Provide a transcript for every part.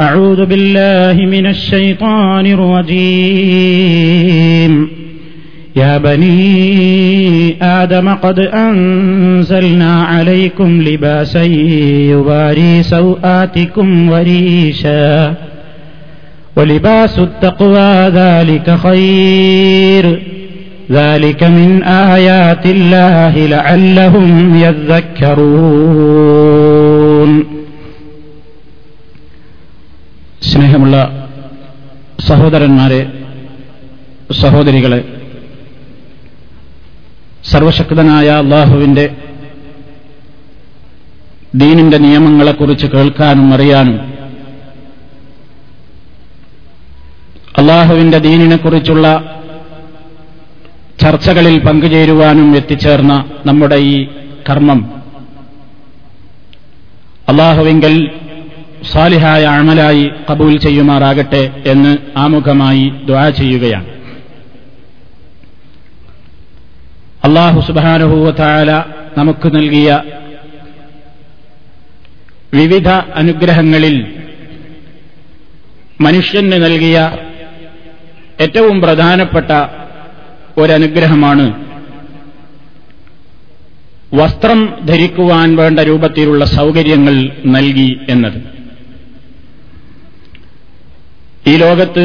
أعوذ بالله من الشيطان الرجيم. يا بني آدم قد أنزلنا عليكم لباسا يباري سوآتكم وريشا. ولباس التقوى ذلك خير. ذلك من آيات الله لعلهم يذكرون. സ്നേഹമുള്ള സഹോദരന്മാരെ സഹോദരികളെ സർവശക്തനായ അള്ളാഹുവിന്റെ ദീനിന്റെ നിയമങ്ങളെക്കുറിച്ച് കേൾക്കാനും അറിയാനും അള്ളാഹുവിന്റെ ദീനിനെക്കുറിച്ചുള്ള ചർച്ചകളിൽ പങ്കുചേരുവാനും എത്തിച്ചേർന്ന നമ്മുടെ ഈ കർമ്മം അള്ളാഹുവിങ്കൽ സാലിഹായ അമലായി കബൂൽ ചെയ്യുമാറാകട്ടെ എന്ന് ആമുഖമായി ദ്വാ ചെയ്യുകയാണ്. അള്ളാഹു സുബാനുഭൂവത്തായ നമുക്ക് നൽകിയ വിവിധ അനുഗ്രഹങ്ങളിൽ മനുഷ്യന് നൽകിയ ഏറ്റവും പ്രധാനപ്പെട്ട ഒരനുഗ്രഹമാണ് വസ്ത്രം ധരിക്കുവാൻ വേണ്ട രൂപത്തിലുള്ള സൗകര്യങ്ങൾ നൽകി എന്നത്. ഈ ലോകത്ത്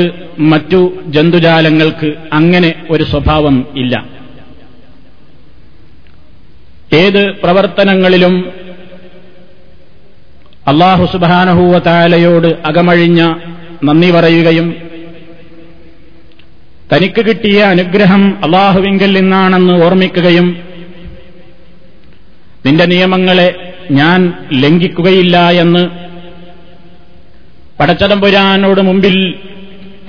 മറ്റു ജന്തുജാലങ്ങൾക്ക് അങ്ങനെ ഒരു സ്വഭാവം ഇല്ല. ഏത് പ്രവർത്തനങ്ങളിലും അള്ളാഹു സുബാനഹൂവ താലയോട് അകമഴിഞ്ഞ നന്ദി പറയുകയും തനിക്ക് കിട്ടിയ അനുഗ്രഹം അള്ളാഹുവിങ്കൽ നിന്നാണെന്ന് ഓർമ്മിക്കുകയും നിന്റെ നിയമങ്ങളെ ഞാൻ ലംഘിക്കുകയില്ല എന്ന് പടച്ചതമ്പുരാനോട് മുമ്പിൽ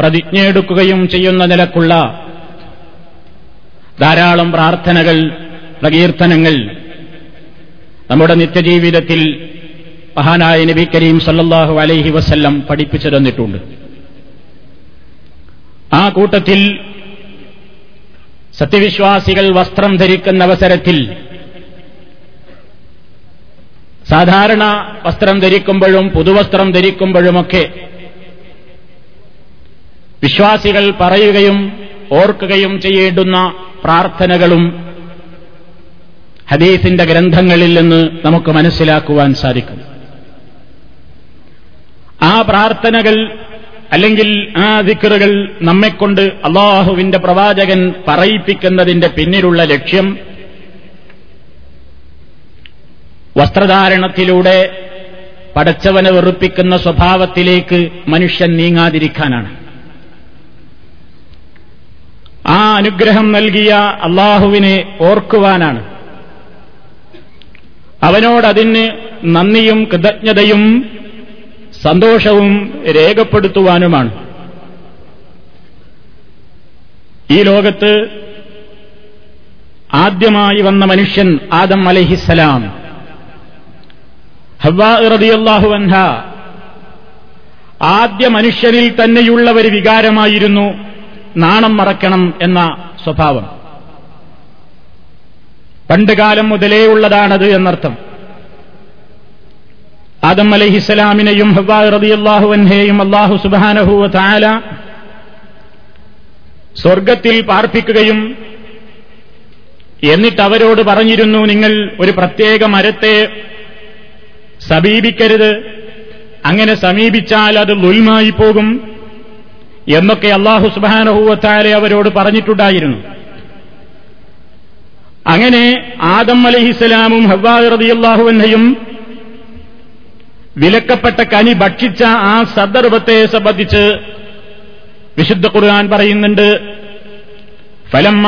പ്രതിജ്ഞയെടുക്കുകയും ചെയ്യുന്ന നിലക്കുള്ള ധാരാളം പ്രാർത്ഥനകൾ പ്രകീർത്തനങ്ങൾ നമ്മുടെ നിത്യജീവിതത്തിൽ മഹാനായ നബി കരീം സല്ലാഹു അലൈഹി വസ്ല്ലം പഠിപ്പിച്ചു തന്നിട്ടുണ്ട്. ആ കൂട്ടത്തിൽ സത്യവിശ്വാസികൾ വസ്ത്രം ധരിക്കുന്ന അവസരത്തിൽ സാധാരണ വസ്ത്രം ധരിക്കുമ്പോഴും പുതുവസ്ത്രം ധരിക്കുമ്പോഴുമൊക്കെ വിശ്വാസികൾ പറയുകയും ഓർക്കുകയും ചെയ്യേണ്ടുന്ന പ്രാർത്ഥനകളും ഹദീസിന്റെ ഗ്രന്ഥങ്ങളിൽ നിന്ന് നമുക്ക് മനസ്സിലാക്കുവാൻ സാധിക്കും. ആ പ്രാർത്ഥനകൾ അല്ലെങ്കിൽ ആ ദിക്കറുകൾ നമ്മെക്കൊണ്ട് അള്ളാഹുവിന്റെ പ്രവാചകൻ പറയിപ്പിക്കുന്നതിന്റെ പിന്നിലുള്ള ലക്ഷ്യം വസ്ത്രധാരണത്തിലൂടെ പടച്ചവനെ വെറുപ്പിക്കുന്ന സ്വഭാവത്തിലേക്ക് മനുഷ്യൻ നീങ്ങാതിരിക്കാനാണ്. ആ അനുഗ്രഹം നൽകിയ അള്ളാഹുവിനെ ഓർക്കുവാനാണ്. അവനോടതിന് നന്ദിയും കൃതജ്ഞതയും സന്തോഷവും രേഖപ്പെടുത്തുവാനുമാണ്. ഈ ലോകത്ത് ആദ്യമായി വന്ന മനുഷ്യൻ ആദം അലഹിസലാം ഹവാഹു അൻഹ. ആദ്യ മനുഷ്യനിൽ തന്നെയുള്ള ഒരു വികാരമായിരുന്നു നാണം മറക്കണം എന്ന സ്വഭാവം. പണ്ടുകാലം മുതലേ ഉള്ളതാണത് എന്നർത്ഥം. ആദം അലഹിസ്സലാമിനെയും ഹവാ റബിയല്ലാഹു അൻഹയെയും അള്ളാഹു സുബാനഹുവ താല സ്വർഗത്തിൽ പാർപ്പിക്കുകയും എന്നിട്ട് അവരോട് പറഞ്ഞിരുന്നു നിങ്ങൾ ഒരു പ്രത്യേക മരത്തെ സമീപിക്കരുത്. അങ്ങനെ സമീപിച്ചാൽ അത് ലുൽമായി പോകും എന്നൊക്കെ അള്ളാഹു സുബാനഹൂവത്താലെ അവരോട് പറഞ്ഞിട്ടുണ്ടായിരുന്നു. അങ്ങനെ ആദം അലഹിസ്സലാമും ഹവാ റബിയല്ലാഹുവന്നയും വിലക്കപ്പെട്ട കനി ഭക്ഷിച്ച ആ സന്ദർഭത്തെ സംബന്ധിച്ച് വിശുദ്ധ ഖുർആൻ പറയുന്നുണ്ട് ഫലം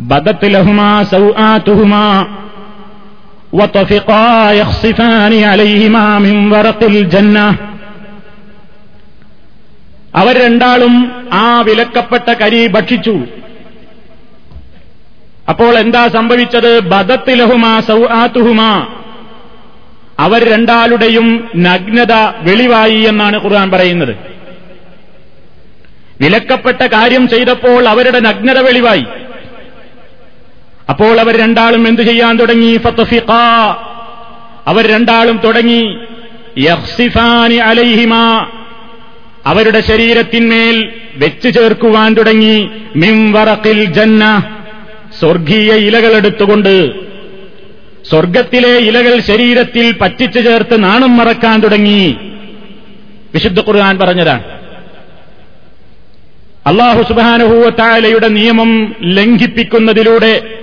ബദത്ത് ലഹുമാ സൗആതുഹുമാ وطفقا يخصفان عليهما من ورق الجنة അവർ രണ്ടാളും ആ വിലക്കപ്പെട്ട കരി ഭക്ഷിച്ചു അപ്പോൾ എന്താ സംഭവിച്ചത് ബദത്തിലഹുമാ സൗആത്തുഹുമാ അവർ രണ്ടാളുടെയും നഗ്നത വെളിവായി എന്നാണ് ഖുർആൻ പറയുന്നത് വിലക്കപ്പെട്ട കാര്യം ചെയ്തപ്പോൾ അവരുടെ നഗ്നത വെളിവായി അപ്പോൾ അവർ രണ്ടാളും എന്തു ചെയ്യാൻ തുടങ്ങി? ഫത്തഫിഖ അവർ രണ്ടാളും തുടങ്ങി. യഹ്സിഫാനി അലൈഹിമ. അവരുടെ ശരീരത്തിന്മേൽ വെച്ചു ചേർക്കുവാൻ തുടങ്ങി. മിംവറക്കിൽ ജന്ന. സ്വർഗീയ ഇലകൾ എടുത്തുകൊണ്ട്. സ്വർഗത്തിലെ ഇലകൾ ശരീരത്തിൽ പറ്റിച്ചു ചേർത്ത് നാണം മറക്കാൻ തുടങ്ങി. വിശുദ്ധ ഖുർആൻ പറഞ്ഞതാണ്. അള്ളാഹു സുബാനുഭൂവത്തായാലയുടെ നിയമം ലംഘിപ്പിക്കുന്നതിലൂടെ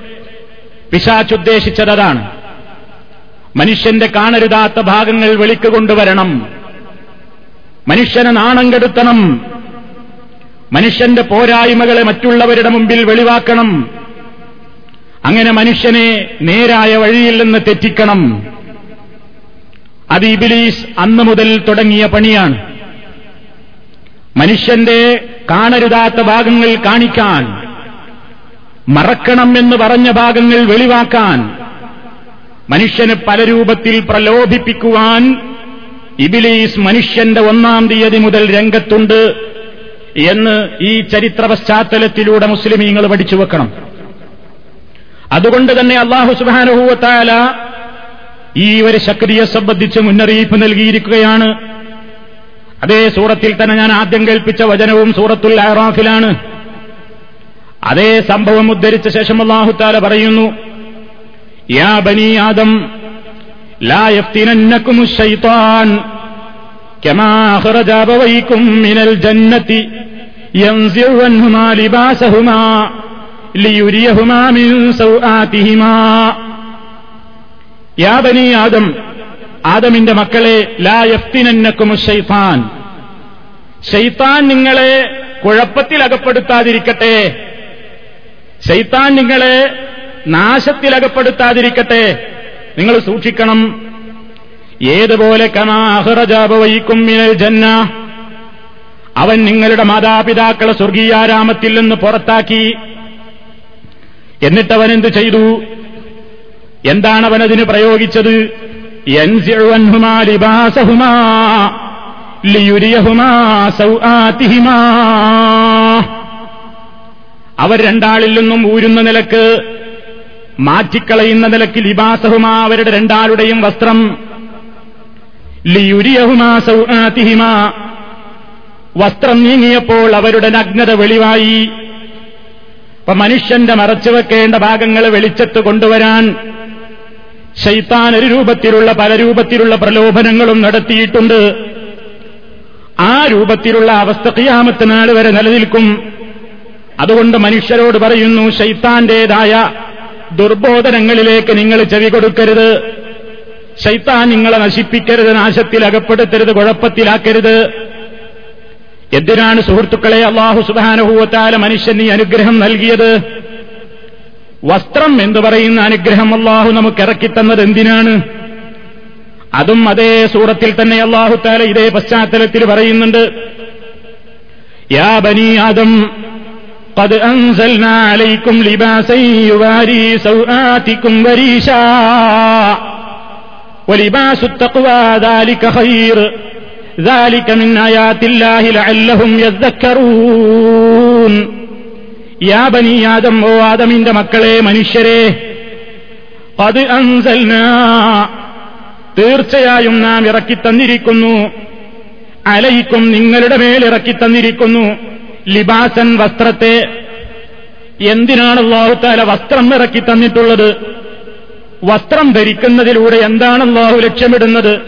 പിശാച്ചുദ്ദേശിച്ചതാണ് മനുഷ്യന്റെ കാണരുതാത്ത ഭാഗങ്ങൾ വെളിക്ക് കൊണ്ടുവരണം. മനുഷ്യനെ നാണം കെടുത്തണം. മനുഷ്യന്റെ പോരായ്മകളെ മറ്റുള്ളവരുടെ മുമ്പിൽ വെളിവാക്കണം. അങ്ങനെ മനുഷ്യനെ നേരായ വഴിയിൽ നിന്ന് തെറ്റിക്കണം. അത് ഇബിലീസ് അന്ന് മുതൽ തുടങ്ങിയ പണിയാണ്. മനുഷ്യന്റെ കാണരുതാത്ത ഭാഗങ്ങൾ കാണിക്കാൻ മറക്കണം എന്ന് പറഞ്ഞ ഭാഗങ്ങൾ വെളിവാക്കാൻ മനുഷ്യന് പല രൂപത്തിൽ പ്രലോഭിപ്പിക്കുവാൻ ഇബിലീസ് മനുഷ്യന്റെ ഒന്നാം തീയതി മുതൽ രംഗത്തുണ്ട് എന്ന് ഈ ചരിത്ര പശ്ചാത്തലത്തിലൂടെ മുസ്ലിമീങ്ങൾ പഠിച്ചു വെക്കണം. അതുകൊണ്ട് തന്നെ അള്ളാഹു സുബാനുഭൂവത്തായ ഈ ഒരു ശക്തിയെ സംബന്ധിച്ച് മുന്നറിയിപ്പ് നൽകിയിരിക്കുകയാണ്. അതേ സൂറത്തിൽ തന്നെ ഞാൻ ആദ്യം കേൾപ്പിച്ച വചനവും സൂറത്തുൽ അറാഫിലാണ് അതേ സംഭവം ഉദ്ധരിച്ച ശേഷം അള്ളാഹുത്താല പറയുന്നു യാ ബനി ആദം ലാ യഫ്തിനന്നകും الشيطان كما أخرج أبويكم من الجنة ينزع عنهما لباسهما ليريهما من سوآتهما യാ ബനി ആദം ആദമിന്റെ മക്കളെ ലാ യഫ്തിനന്നക്കും ഷെയ്ത്താൻ ഷെയ്ത്താൻ നിങ്ങളെ കുഴപ്പത്തിലകപ്പെടുത്താതിരിക്കട്ടെ ഷെയ്ത്താൻ നിങ്ങളെ നാശത്തിലകപ്പെടുത്താതിരിക്കട്ടെ. നിങ്ങൾ സൂക്ഷിക്കണം. ഏതുപോലെ കമാഹറജാപവയിക്കും മിനൽ ജന്ന. അവൻ നിങ്ങളുടെ മാതാപിതാക്കളെ സ്വർഗീയാരാമത്തിൽ നിന്ന് പുറത്താക്കി. എന്നിട്ടവൻ എന്ത് ചെയ്തു എന്താണ് അവൻ അതിന് പ്രയോഗിച്ചത് ലിയുരിയഹുമാ സൗആതിഹിമാ. അവർ രണ്ടാളിൽ നിന്നും ഊരുന്ന നിലയ്ക്ക് മാറ്റിക്കളയുന്ന നിലയ്ക്ക് ലിബാസഹുമാ അവരുടെ രണ്ടാളുടെയും വസ്ത്രം. ലിയുരിയഹുമാ സൗആതിഹിമാ. വസ്ത്രം നീങ്ങിയപ്പോൾ അവരുടെ നഗ്നത വെളിവായി. അപ്പൊ മനുഷ്യന്റെ മറച്ചുവെക്കേണ്ട ഭാഗങ്ങൾ വെളിച്ചത്ത് കൊണ്ടുവരാൻ ശൈത്താൻ ഒരു രൂപത്തിലുള്ള പല രൂപത്തിലുള്ള പ്രലോഭനങ്ങളും നടത്തിയിട്ടുണ്ട്. ആ രൂപത്തിലുള്ള അവസ്ഥ കിയാമത്ത് നാൾ വരെ നിലനിൽക്കും. അതുകൊണ്ട് മനുഷ്യരോട് പറയുന്നു ശൈത്താന്റേതായ ദുർബോധനങ്ങളിലേക്ക് നിങ്ങൾ ചെവി കൊടുക്കരുത്. ശൈത്താൻ നിങ്ങളെ നശിപ്പിക്കരുത് നാശത്തിൽ അകപ്പെടുത്തരുത് കുഴപ്പത്തിലാക്കരുത്. എന്തിനാണ് സുഹൃത്തുക്കളെ അള്ളാഹു സുബാനുഭൂവത്താല മനുഷ്യന് അനുഗ്രഹം നൽകിയത്? വസ്ത്രം എന്ന് പറയുന്ന അനുഗ്രഹം അള്ളാഹു നമുക്ക് ഇറക്കിത്തന്നത് എന്തിനാണ്? അതും അതേ സൂറത്തിൽ തന്നെ അള്ളാഹു താല ഇതേ പശ്ചാത്തലത്തിൽ പറയുന്നുണ്ട് യാ ബനി ആദം قد أنزلنا عليكم لباسا يواري سوآتكم وريشا ولباس التقوى ذلك خير ذلك من آيات الله لعلهم يذكرون യാ ബനി ആദം ഓ ആദമിന്റെ മക്കളെ മനുഷ്യരെ അത് അൻസൽന തീർച്ചയായും നാം ഇറക്കിത്തന്നിരിക്കുന്നു അലയിക്കും നിങ്ങളുടെ മേൽ ഇറക്കിത്തന്നിരിക്കുന്നു ലിബാസൻ വസ്ത്രത്തെ എന്തിനാണ് അള്ളാഹുത്താല വസ്ത്രം ഇറക്കി തന്നിട്ടുള്ളത്? വസ്ത്രം ധരിക്കുന്നതിലൂടെ എന്താണ് അള്ളാഹു ലക്ഷ്യമിടുന്നത്?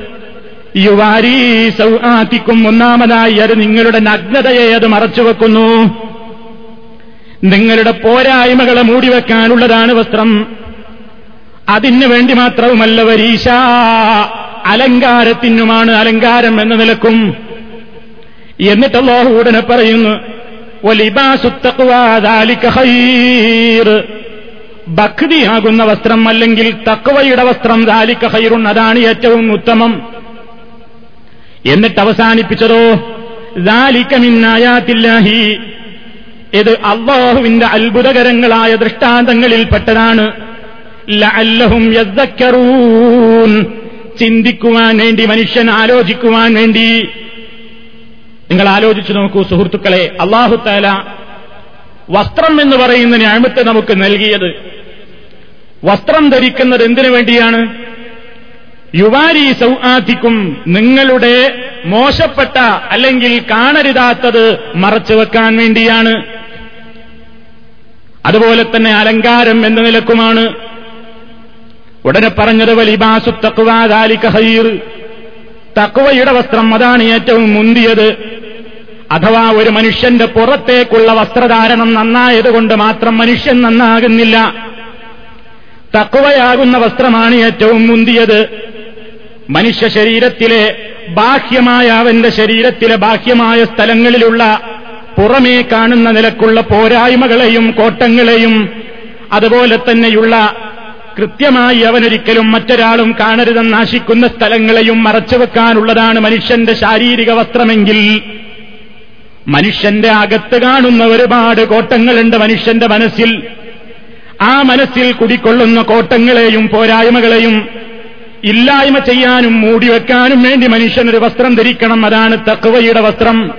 യുവാരീ സൗഹാത്തിക്കും ഒന്നാമതായി അത് നിങ്ങളുടെ നഗ്നതയെ അത് മറച്ചുവെക്കുന്നു. നിങ്ങളുടെ പോരായ്മകളെ മൂടിവെക്കാനുള്ളതാണ് വസ്ത്രം. അതിനു വേണ്ടി മാത്രവുമല്ല വരീശ അലങ്കാരത്തിനുമാണ് അലങ്കാരം എന്ന നിലക്കും. എന്നിട്ട് ഉടനെ പറയുന്നു ഭക്തിയാകുന്ന വസ്ത്രം അല്ലെങ്കിൽ തക്വയുടെ വസ്ത്രം ദാലിക്ക ഹൈറുൺ അതാണ് ഏറ്റവും ഉത്തമം. എന്നിട്ട് അവസാനിപ്പിച്ചതോ ദാലിക്കമിന്നായാത്തില്ലാഹി ഇത് അള്ളാഹുവിന്റെ അത്ഭുതകരങ്ങളായ ദൃഷ്ടാന്തങ്ങളിൽപ്പെട്ടതാണ് ലഅല്ലഹും ചിന്തിക്കുവാൻ വേണ്ടി മനുഷ്യൻ ആലോചിക്കുവാൻ വേണ്ടി നിങ്ങൾ ആലോചിച്ചു നോക്കൂ സുഹൃത്തുക്കളെ. അള്ളാഹുത്താല വസ്ത്രം എന്ന് പറയുന്ന ഞാമത്തെ നമുക്ക് നൽകിയത്. വസ്ത്രം ധരിക്കുന്നത് എന്തിനു വേണ്ടിയാണ്? യുവാരി സൗആത്തിക്കും നിങ്ങളുടെ മോശപ്പെട്ട അല്ലെങ്കിൽ കാണരുതാത്തത് മറച്ചു വെക്കാൻ വേണ്ടിയാണ്. അതുപോലെ തന്നെ അലങ്കാരം എന്ന നിലക്കുമാണ്. ഉടനെ പറഞ്ഞത് വലിബാസു തക്കുവാദാലിക ഹൈർ തക്കുവയുടെ വസ്ത്രം അതാണ് ഏറ്റവും മുന്തിയത്. അഥവാ ഒരു മനുഷ്യന്റെ പുറത്തേക്കുള്ള വസ്ത്രധാരണം നന്നായതുകൊണ്ട് മാത്രം മനുഷ്യൻ നന്നാകുന്നില്ല. തക്കുവയാകുന്ന വസ്ത്രമാണ് ഏറ്റവും മുന്തിയത്. മനുഷ്യ ശരീരത്തിലെ ബാഹ്യമായ അവന്റെ ശരീരത്തിലെ ബാഹ്യമായ സ്ഥലങ്ങളിലുള്ള പുറമേ കാണുന്ന നിലക്കുള്ള പോരായ്മകളെയും കോട്ടങ്ങളെയും അതുപോലെ തന്നെയുള്ള കൃത്യമായി അവനൊരിക്കലും മറ്റൊരാളും കാണരുതെന്ന് നാശിക്കുന്ന സ്ഥലങ്ങളെയും മറച്ചുവെക്കാനുള്ളതാണ് മനുഷ്യന്റെ ശാരീരിക വസ്ത്രമെങ്കിൽ. മനുഷ്യന്റെ അകത്ത് കാണുന്ന ഒരുപാട് കോട്ടങ്ങളുണ്ട് മനുഷ്യന്റെ മനസ്സിൽ. ആ മനസ്സിൽ കുടിക്കൊള്ളുന്ന കോട്ടങ്ങളെയും പോരായ്മകളെയും ഇല്ലായ്മ ചെയ്യാനും മൂടിവെക്കാനും വേണ്ടി മനുഷ്യനൊരു വസ്ത്രം ധരിക്കണം. അതാണ് തക്കവയുടെ വസ്ത്രം.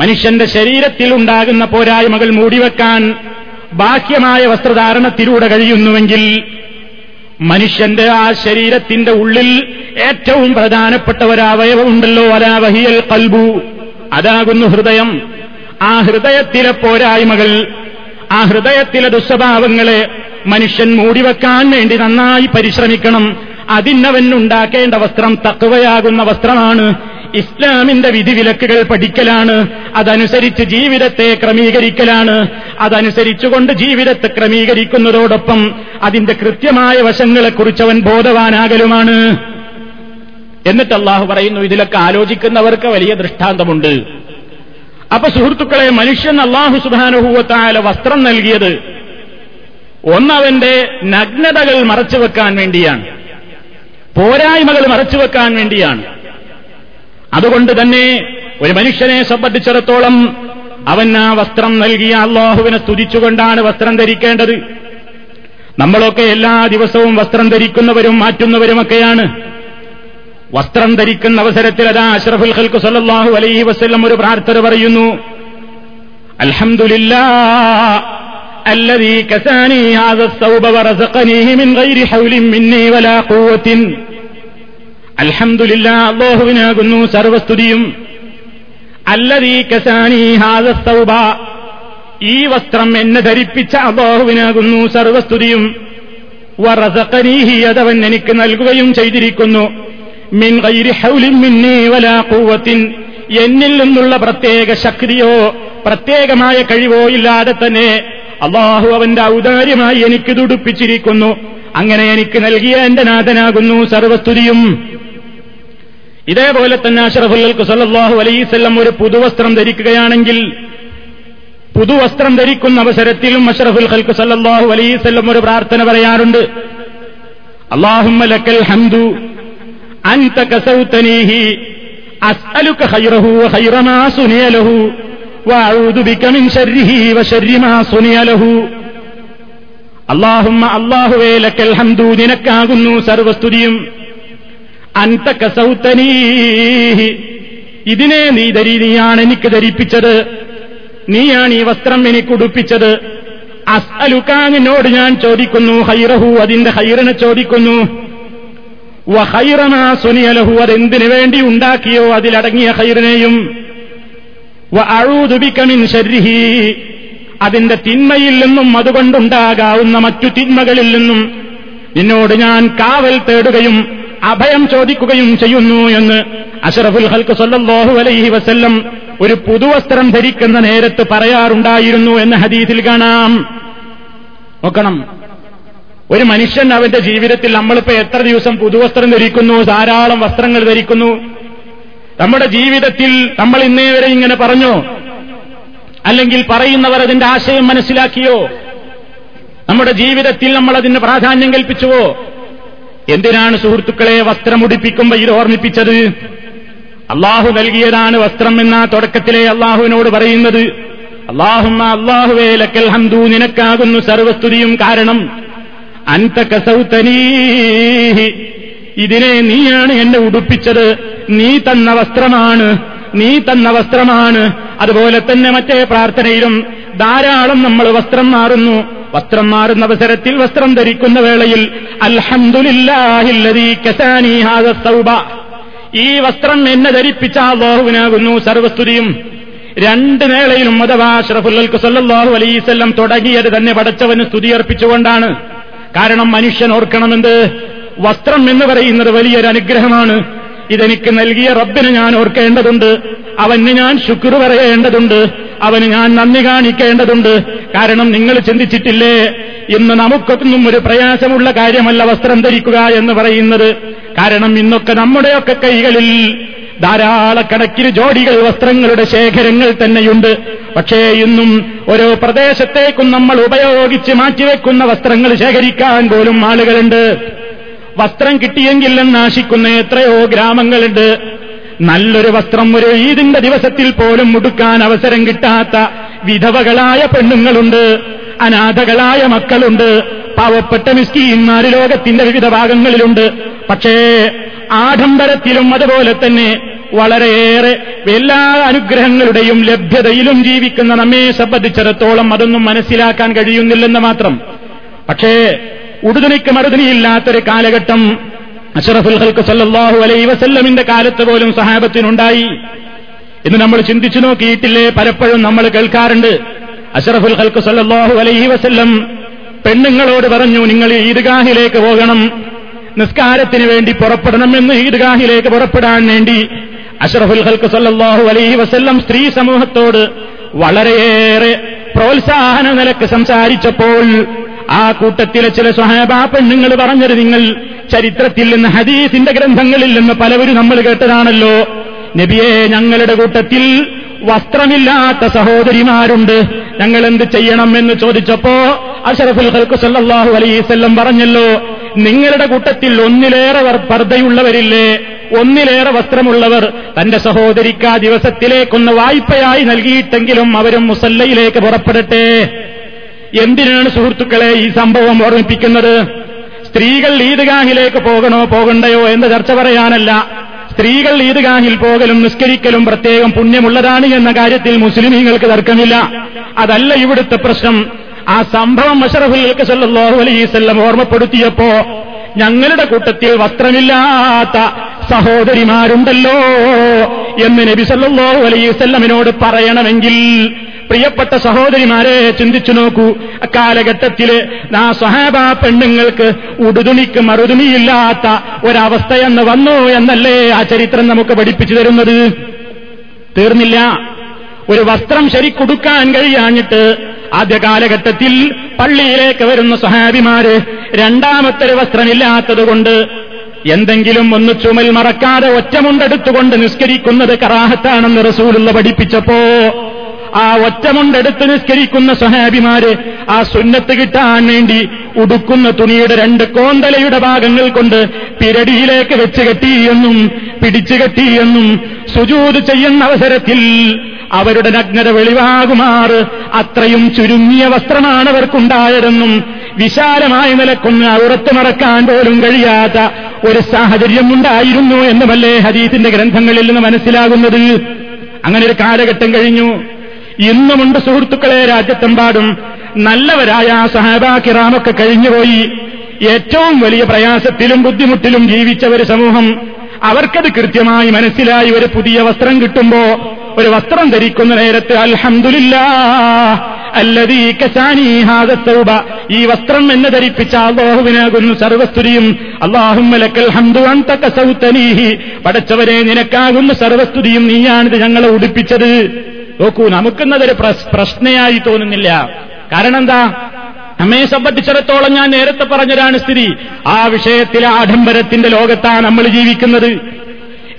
മനുഷ്യന്റെ ശരീരത്തിൽ ഉണ്ടാകുന്ന പോരായ്മകൾ മൂടിവെക്കാൻ ബാഹ്യമായ വസ്ത്രധാരണത്തിലൂടെ കഴിയുന്നുവെങ്കിൽ മനുഷ്യന്റെ ആ ശരീരത്തിന്റെ ഉള്ളിൽ ഏറ്റവും പ്രധാനപ്പെട്ട ഒരവയവമുണ്ടല്ലോ അതാ വഹിയൽ കൽബു അതാകുന്നു ഹൃദയം. ആ ഹൃദയത്തിലെ പോരായ്മകൾ ആ ഹൃദയത്തിലെ ദുസ്വഭാവങ്ങളെ മനുഷ്യൻ മൂടിവെക്കാൻ വേണ്ടി നന്നായി പരിശ്രമിക്കണം. അതിനവൻ ഉണ്ടാക്കേണ്ട വസ്ത്രം തക്കവയാകുന്ന വസ്ത്രമാണ് ഇസ്ലാമിന്റെ വിധിവിലക്കുകൾ പഠിക്കലാണ് അതനുസരിച്ച് ജീവിതത്തെ ക്രമീകരിക്കലാണ്. അതനുസരിച്ചുകൊണ്ട് ജീവിതത്തെ ക്രമീകരിക്കുന്നതോടൊപ്പം അതിന്റെ കൃത്യമായ വശങ്ങളെക്കുറിച്ച് അവൻ ബോധവാനാകലുമാണ്. എന്നിട്ട് അള്ളാഹു പറയുന്നു ഇതിലൊക്കെ ആലോചിക്കുന്നവർക്ക് വലിയ ദൃഷ്ടാന്തമുണ്ട്. അപ്പൊ സുഹൃത്തുക്കളെ മനുഷ്യൻ അള്ളാഹു സുധാനുഭൂവത്തായ വസ്ത്രം നൽകിയത് ഒന്നവന്റെ നഗ്നതകൾ മറച്ചുവെക്കാൻ വേണ്ടിയാണ്. പോരായ്മകൾ മറച്ചുവെക്കാൻ വേണ്ടിയാണ്. അതുകൊണ്ട് തന്നെ ഒരു മനുഷ്യനെ സംബന്ധിച്ചിടത്തോളം അവൻ ആ വസ്ത്രം നൽകിയ അള്ളാഹുവിനെ സ്തുതിച്ചുകൊണ്ടാണ് വസ്ത്രം ധരിക്കേണ്ടത് നമ്മളൊക്കെ എല്ലാ ദിവസവും വസ്ത്രം ധരിക്കുന്നവരും മാറ്റുന്നവരുമൊക്കെയാണ് വസ്ത്രം ധരിക്കുന്ന അവസരത്തിൽ അതാ അഷ്റഫുൽ ഖൽക്കു സല്ലല്ലാഹു അലൈഹി വസല്ലം ഒരു പ്രാർത്ഥന പറയുന്നു അൽഹംദുലില്ലാ الذي كساني هذا الثوب ورزقنيه من غير حول مني ولا قوة അൽഹംദുലില്ല അള്ളാഹുവിനാകുന്നു സർവസ്തുതിയും. അല്ലതീ കസാനി ഹാദസ്തൗബ. ഈ വസ്ത്രം എന്നെ ധരിപ്പിച്ച അള്ളാഹുവിനാകുന്നു സർവസ്തുതിയും. വറസഖനീഹി അതവൻ എനിക്ക് നൽകുകയും ചെയ്തിരിക്കുന്നു. മിൻ ഗൈരി ഹൗലിൻ മിന്നി വലാ കൂവത്തിൻ എന്നിൽ നിന്നുള്ള പ്രത്യേക ശക്തിയോ പ്രത്യേകമായ കഴിവോ ഇല്ലാതെ തന്നെ അള്ളാഹു അവന്റെ ഔദാര്യമായി എനിക്ക് തുടുപ്പിച്ചിരിക്കുന്നു. അങ്ങനെ എനിക്ക് നൽകിയ എന്റെ നാഥനാകുന്നു സർവസ്തുതിയും. ഇതേപോലെ തന്നെ അഷറഫുല്ലൽക്ക് സല്ലാഹു അലൈസ്വല്ലം ഒരു പുതുവസ്ത്രം ധരിക്കുകയാണെങ്കിൽ പുതുവസ്ത്രം ധരിക്കുന്ന അവസരത്തിലും അഷറഫുൽ ഖൽക്ക് സല്ലാഹു അലൈവല്ലം ഒരു പ്രാർത്ഥന പറയാറുണ്ട്. അള്ളാഹുമ്മലക്കൽ ഹംദു അൻത കസൗതനീഹി അസ്അലുക ഖൈറഹു വഖൈറ മാ സുനിയ ലഹു വഅഊദു ബിക മിൻ ശർരിഹി വശർരി മാ സുനിയ ലഹു. അള്ളാഹുമ്മ അള്ളാഹുവേ ലക്കൽ ഹംദു നിനക്കാകുന്നു സർവസ്തുതിയും. അന്ത കസൗത്തനീഹി ഇതിനെ നീ ധരി നീയാണ് എനിക്ക് ധരിപ്പിച്ചത്. നീയാണ് ഈ വസ്ത്രം എനിക്ക് ഉടുപ്പിച്ചത് അസ്അലുക്കാങ്ങിനോട് ഞാൻ ചോദിക്കുന്നു ഹൈറഹു അതിന്റെ ഹൈറിനെ ചോദിക്കുന്നു. വഹൈറമാ സുനിയലഹു അതെന്തിനു വേണ്ടി ഉണ്ടാക്കിയോ അതിലടങ്ങിയ ഹൈറിനെയും. അഴൂതുബിക്കമിൻ ശരിഹി അതിന്റെ തിന്മയിൽ നിന്നും അതുകൊണ്ടുണ്ടാകാവുന്ന മറ്റു തിന്മകളിൽ നിന്നും. നിന്നോട് ഞാൻ കാവൽ തേടുകയും അഭയം ചോദിക്കുകയും ചെയ്യുന്നു എന്ന് അഷറഫുൽ ഹൽക്ക് സൊല്ലാഹു അലൈഹി വസ്ല്ലം ഒരു പുതുവസ്ത്രം ധരിക്കുന്ന നേരത്ത് പറയാറുണ്ടായിരുന്നു എന്ന് ഹദീസിൽ കാണാം. നോക്കണം. ഒരു മനുഷ്യൻ അവന്റെ ജീവിതത്തിൽ നമ്മളിപ്പോ എത്ര ദിവസം പുതുവസ്ത്രം ധരിക്കുന്നു ധാരാളം വസ്ത്രങ്ങൾ ധരിക്കുന്നു. നമ്മുടെ ജീവിതത്തിൽ നമ്മൾ ഇന്നേ വരെ ഇങ്ങനെ പറഞ്ഞോ? അല്ലെങ്കിൽ പറയുന്നവർ അതിന്റെ ആശയം മനസ്സിലാക്കിയോ? നമ്മുടെ ജീവിതത്തിൽ നമ്മൾ അതിന് പ്രാധാന്യം കൽപ്പിച്ചുവോ? എന്തിനാണ് സുഹൃത്തുക്കളെ വസ്ത്രമുടിപ്പിക്കുമ്പോൾ ഇത് ഓർമ്മിപ്പിച്ചത്? അള്ളാഹു നൽകിയതാണ് വസ്ത്രം എന്ന തുടക്കത്തിലെ അള്ളാഹുവിനോട് പറയുന്നത്. അള്ളാഹുമ്മ അള്ളാഹുവേ ലക്കൽ ഹംദു നിനക്കാകുന്നു സർവസ്തുതിയും കാരണം. കസൗത്തനീഹി ഇതിനെ നീയാണ് എന്നെ ഉടുപ്പിച്ചത്. നീ തന്ന വസ്ത്രമാണ് നീ തന്ന വസ്ത്രമാണ്. അതുപോലെ തന്നെ മറ്റേ പ്രാർത്ഥനയിലും ധാരാളം നമ്മൾ വസ്ത്രം മാറുന്നു. വസ്ത്രം മാറുന്ന അവസരത്തിൽ വസ്ത്രം ധരിക്കുന്ന വേളയിൽ ഈ വസ്ത്രം എന്നെ ധരിപ്പിച്ച അള്ളാഹുവിനാകുന്നു സർവസ്തുതിയും. രണ്ട് നേളയിലും അഥവാ അഷ്റഫുല്ലൽക്ക് സല്ലല്ലാഹു അലൈസല്ലം തുടങ്ങിയത് തന്നെ പടച്ചവന് സ്തുതിയർപ്പിച്ചുകൊണ്ടാണ് കാരണം മനുഷ്യൻ ഓർക്കണമെന്ത്? വസ്ത്രം എന്ന് പറയുന്നത് വലിയൊരു അനുഗ്രഹമാണ്. ഇതെനിക്ക് നൽകിയ റബ്ബിന് ഞാൻ ഓർക്കേണ്ടതുണ്ട്. അവന് ഞാൻ ശുക്ർ പറയേണ്ടതുണ്ട്. അവന് ഞാൻ നന്ദി കാണിക്കേണ്ടതുണ്ട്. കാരണം നിങ്ങൾ ചിന്തിച്ചിട്ടില്ലേ? ഇന്ന് നമുക്കൊന്നും ഒരു പ്രയാസമുള്ള കാര്യമല്ല വസ്ത്രം ധരിക്കുക എന്ന് പറയുന്നത്. കാരണം ഇന്നൊക്കെ നമ്മുടെയൊക്കെ കൈകളിൽ ധാരാളക്കണക്കിന് ജോഡികൾ വസ്ത്രങ്ങളുടെ ശേഖരങ്ങൾ തന്നെയുണ്ട്. പക്ഷേ ഇന്നും ഓരോ പ്രദേശത്തേക്കും നമ്മൾ ഉപയോഗിച്ച് മാറ്റിവെക്കുന്ന വസ്ത്രങ്ങൾ ശേഖരിക്കാൻ പോലും ആളുകളുണ്ട്. വസ്ത്രം കിട്ടിയെങ്കിൽ നാശിക്കുന്ന എത്രയോ ഗ്രാമങ്ങളുണ്ട്. നല്ലൊരു വസ്ത്രം ഒരു ഈദിന്റെ ദിവസത്തിൽ പോലും മുടുക്കാൻ അവസരം കിട്ടാത്ത വിധവകളായ പെണ്ണുങ്ങളുണ്ട് അനാഥകളായ മക്കളുണ്ട് പാവപ്പെട്ട മിസ്കീന്മാര് ലോകത്തിന്റെ വിവിധ ഭാഗങ്ങളിലുണ്ട്. പക്ഷേ ആഡംബരത്തിലും അതുപോലെ തന്നെ വളരെയേറെ എല്ലാ അനുഗ്രഹങ്ങളുടെയും ലഭ്യതയിലും ജീവിക്കുന്ന നമ്മെ സംബന്ധിച്ചിടത്തോളം അതൊന്നും മനസ്സിലാക്കാൻ കഴിയുന്നില്ലെന്ന് മാത്രം. പക്ഷേ ഉടുതുണിക്ക് മറുതുണിയില്ലാത്തൊരു കാലഘട്ടം അഷറഫുൽ ഹൽക്ക് സല്ലാഹു അലൈ വസല്ലമിന്റെ കാലത്ത് പോലും സഹാബത്തിനുണ്ടായി. ഇന്ന് നമ്മൾ ചിന്തിച്ചു നോക്കിയിട്ടില്ലേ? പലപ്പോഴും നമ്മൾ കേൾക്കാറുണ്ട്. അഷറഫുൽ ഹൽക്ക് സല്ലാഹു അലൈഹി വസല്ലം പെണ്ണുങ്ങളോട് പറഞ്ഞു നിങ്ങൾ ഈദ്ഗാഹിലേക്ക് പോകണം. നിസ്കാരത്തിന് വേണ്ടി പുറപ്പെടണം എന്ന് ഈദ്ഗാഹിലേക്ക് പുറപ്പെടാൻ വേണ്ടി. അഷറഫുൽ ഹൽക്ക് സല്ലാഹു അലൈഹി വസല്ലം സ്ത്രീ സമൂഹത്തോട് വളരെയേറെ പ്രോത്സാഹന നിലയ്ക്ക് സംസാരിച്ചപ്പോൾ ആ കൂട്ടത്തിലെ ചില സ്വഹാബാ പെണ്ണുങ്ങൾ പറഞ്ഞത് നിങ്ങൾ ചരിത്രത്തിൽ നിന്ന് ഹദീസിന്റെ ഗ്രന്ഥങ്ങളിൽ നിന്ന് പലവരും നമ്മൾ കേട്ടതാണല്ലോ. നബിയെ ഞങ്ങളുടെ കൂട്ടത്തിൽ വസ്ത്രമില്ലാത്ത സഹോദരിമാരുണ്ട്. ഞങ്ങൾ എന്ത് ചെയ്യണം എന്ന് ചോദിച്ചപ്പോ അഷറഫുൽ ഹൽക്കു സല്ലാഹു അലൈവല്ലം പറഞ്ഞല്ലോ നിങ്ങളുടെ കൂട്ടത്തിൽ ഒന്നിലേറെ പർദ്ദയുള്ളവരില്ലേ? ഒന്നിലേറെ വസ്ത്രമുള്ളവർ തന്റെ സഹോദരിക്ക് ആ ദിവസത്തിലേക്കൊന്ന് വായ്പയായി നൽകിയിട്ടെങ്കിലും അവരും മുസല്ലയിലേക്ക് പുറപ്പെടട്ടെ. എന്തിനാണ് സുഹൃത്തുക്കളെ ഈ സംഭവം ഓർമ്മിപ്പിക്കുന്നത്? സ്ത്രീകൾ ഈദ്ഗാഹിലേക്ക് പോകണോ പോകണ്ടയോ എന്ന ചർച്ച പറയാനല്ല. സ്ത്രീകൾ ഈദ്ഗാഹിൽ പോകലും നിസ്കരിക്കലും പ്രത്യേകം പുണ്യമുള്ളതാണ് എന്ന കാര്യത്തിൽ മുസ്ലിമീങ്ങൾക്ക് തർക്കമില്ല. അതല്ല ഇവിടുത്തെ പ്രശ്നം. ആ സംഭവം അഷറഫുൽ സല്ലാഹു അലൈസല്ലം ഓർമ്മപ്പെടുത്തിയപ്പോ ഞങ്ങളുടെ കൂട്ടത്തിൽ വസ്ത്രമില്ലാത്ത സഹോദരിമാരുണ്ടല്ലോ എന്ന് നബി സല്ലാഹു അലൈസല്ലമിനോട് പറയണമെങ്കിൽ പ്രിയപ്പെട്ട സഹോദരിമാരെ ചിന്തിച്ചു നോക്കൂ. അക്കാലഘട്ടത്തിൽ ആ സഹാബ പെണ്ണുങ്ങൾക്ക് ഉടുതുണിക്ക് മറുതുണിയില്ലാത്ത ഒരവസ്ഥയെന്ന് വന്നു എന്നല്ലേ ആ ചരിത്രം നമുക്ക് പഠിപ്പിച്ചു തരുന്നത്? തീർന്നില്ല. ഒരു വസ്ത്രം ശരിക്കുടുക്കാൻ കഴിയാഞ്ഞിട്ട് ആദ്യ കാലഘട്ടത്തിൽ പള്ളിയിലേക്ക് വരുന്ന സഹാബിമാര് രണ്ടാമത്തെ ഒരു വസ്ത്രമില്ലാത്തതുകൊണ്ട് എന്തെങ്കിലും ഒന്ന് ചുമൽ മറക്കാതെ ഒറ്റമുണ്ടെടുത്തുകൊണ്ട് നിസ്കരിക്കുന്നത് കറാഹത്താണെന്ന് റസൂലുള്ള പഠിപ്പിച്ചപ്പോ ആ ഒറ്റമുണ്ടെടുത്ത് നിസ്കരിക്കുന്ന സഹാബിമാര് ആ സുന്നത്ത് കിട്ടാൻ വേണ്ടി ഉടുക്കുന്ന തുണിയുടെ രണ്ട് കോന്തലയുടെ ഭാഗങ്ങൾ കൊണ്ട് പിരടിയിലേക്ക് വെച്ച് കെട്ടിയെന്നും പിടിച്ചു കെട്ടിയെന്നും സുജൂത് ചെയ്യുന്ന അവസരത്തിൽ അവരുടെ നഗ്നത വെളിവാകുമാറ് അത്രയും ചുരുങ്ങിയ വസ്ത്രമാണ് അവർക്കുണ്ടായതെന്നും വിശാലമായ നിലക്കൊന്ന് ഉറത്തു മറക്കാൻ പോലും കഴിയാത്ത ഒരു സാഹചര്യം ഉണ്ടായിരുന്നു എന്നുമല്ലേ ഹദീസിന്റെ ഗ്രന്ഥങ്ങളിൽ നിന്ന് മനസ്സിലാകുന്നത്? അങ്ങനെ ഒരു കാലഘട്ടം കഴിഞ്ഞു. ഇന്നുമുണ്ട് സുഹൃത്തുക്കളെ രാജ്യത്തെമ്പാടും. നല്ലവരായ സഹാബാ കിറാമൊക്കെ കഴിഞ്ഞുപോയി. ഏറ്റവും വലിയ പ്രയാസത്തിലും ബുദ്ധിമുട്ടിലും ജീവിച്ച ഒരു സമൂഹം. അവർക്കത് കൃത്യമായി മനസ്സിലായി ഒരു പുതിയ വസ്ത്രം കിട്ടുമ്പോ ഒരു വസ്ത്രം ധരിക്കുന്ന നേരത്ത് അൽഹംദുലില്ലാ അല്ലതീ കശാനി ഹാദത്തൗബ ഈ വസ്ത്രം എന്നെ ധരിപ്പിച്ച അള്ളാഹുവിനാകുന്നു സർവസ്തുതിയും. അള്ളാഹുമലക്കൽ ഹംദു അന്ത കസൗത്തനീഹി പടച്ചവരെ നിനക്കാകുന്ന സർവസ്തുതിയും. നീയാണിത് ഞങ്ങളെ ഉടുപ്പിച്ചത്. നോക്കൂ നമുക്കെന്നതൊരു പ്രശ്നയായി തോന്നുന്നില്ല. കാരണം എന്താ നമ്മെ സംബന്ധിച്ചിടത്തോളം ഞാൻ നേരത്തെ പറഞ്ഞതാണ് സ്ഥിതി. ആ വിഷയത്തിലെ ആഡംബരത്തിന്റെ ലോകത്താണ് നമ്മൾ ജീവിക്കുന്നത്.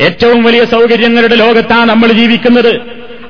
ഏറ്റവും വലിയ സൗകര്യങ്ങളുടെ ലോകത്താണ് നമ്മൾ ജീവിക്കുന്നത്.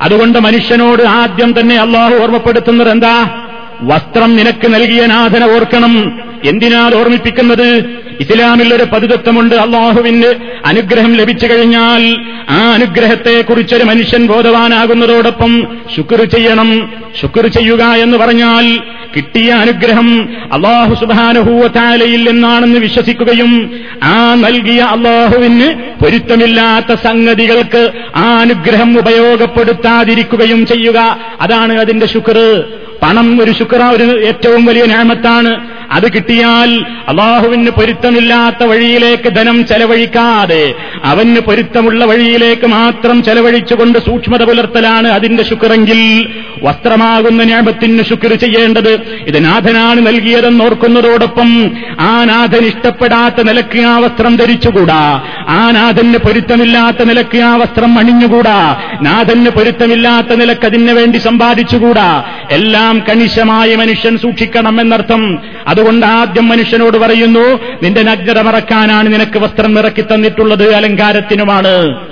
അതുകൊണ്ട് മനുഷ്യനോട് ആദ്യം തന്നെ അള്ളാഹു ഓർമ്മപ്പെടുത്തുന്നത് എന്താ? വസ്ത്രം നിനക്ക് നൽകിയ നാഥന ഓർക്കണം. എന്തിനാണ് ഓർമ്മിപ്പിക്കുന്നത്? ഇസ്ലാമിൽ ഒരു പതിതത്വമുണ്ട് അള്ളാഹുവിന്. അനുഗ്രഹം ലഭിച്ചു കഴിഞ്ഞാൽ ആ അനുഗ്രഹത്തെക്കുറിച്ചൊരു മനുഷ്യൻ ബോധവാനാകുന്നതോടൊപ്പം ശുക്ർ ചെയ്യണം. ശുക്ർ ചെയ്യുക എന്ന് പറഞ്ഞാൽ കിട്ടിയ അനുഗ്രഹം അള്ളാഹു സുബാനുഭൂവത്താലയിൽ നിന്നാണെന്ന് വിശ്വസിക്കുകയും ആ നൽകിയ അള്ളാഹുവിന് പൊരുത്തമില്ലാത്ത സംഗതികൾക്ക് ആ അനുഗ്രഹം ഉപയോഗപ്പെടുത്താതിരിക്കുകയും ചെയ്യുക. അതാണ് അതിന്റെ ശുക്ർ. പണം ഒരു ശുക്ര ഒരു ഏറ്റവും വലിയ ഞാമത്താണ്. അത് കിട്ടിയാൽ അള്ളാഹുവിന് പൊരുത്തമില്ലാത്ത വഴിയിലേക്ക് ധനം ചെലവഴിക്കാതെ അവന് പൊരുത്തമുള്ള വഴിയിലേക്ക് മാത്രം ചെലവഴിച്ചുകൊണ്ട് സൂക്ഷ്മത പുലർത്തലാണ് അതിന്റെ ശുക്രെങ്കിൽ വസ്ത്രമാകുന്ന ഞാപത്തിന് ശുക്ർ ചെയ്യേണ്ടത്. ഇത് നാഥനാണ് നൽകിയതെന്ന് ഓർക്കുന്നതോടൊപ്പം ആ നാഥൻ ഇഷ്ടപ്പെടാത്ത നിലയ്ക്ക് ആ വസ്ത്രം ധരിച്ചുകൂടാ. ആ നാഥന് പൊരുത്തമില്ലാത്ത നിലയ്ക്ക് ആ വസ്ത്രം അണിഞ്ഞുകൂടാ. നാഥന് പൊരുത്തമില്ലാത്ത നിലയ്ക്ക് അതിനു വേണ്ടി സമ്പാദിച്ചുകൂടാ. എല്ലാം കണിശമായി മനുഷ്യൻ സൂക്ഷിക്കണം എന്നർത്ഥം. അതുകൊണ്ട് ആദ്യം മനുഷ്യനോട് പറയുന്നു നിന്റെ നഗ്നത മറക്കാനാണ് നിനക്ക് വസ്ത്രം ഇറക്കി തന്നിട്ടുള്ളത് അലങ്കാരത്തിനുമാണ്.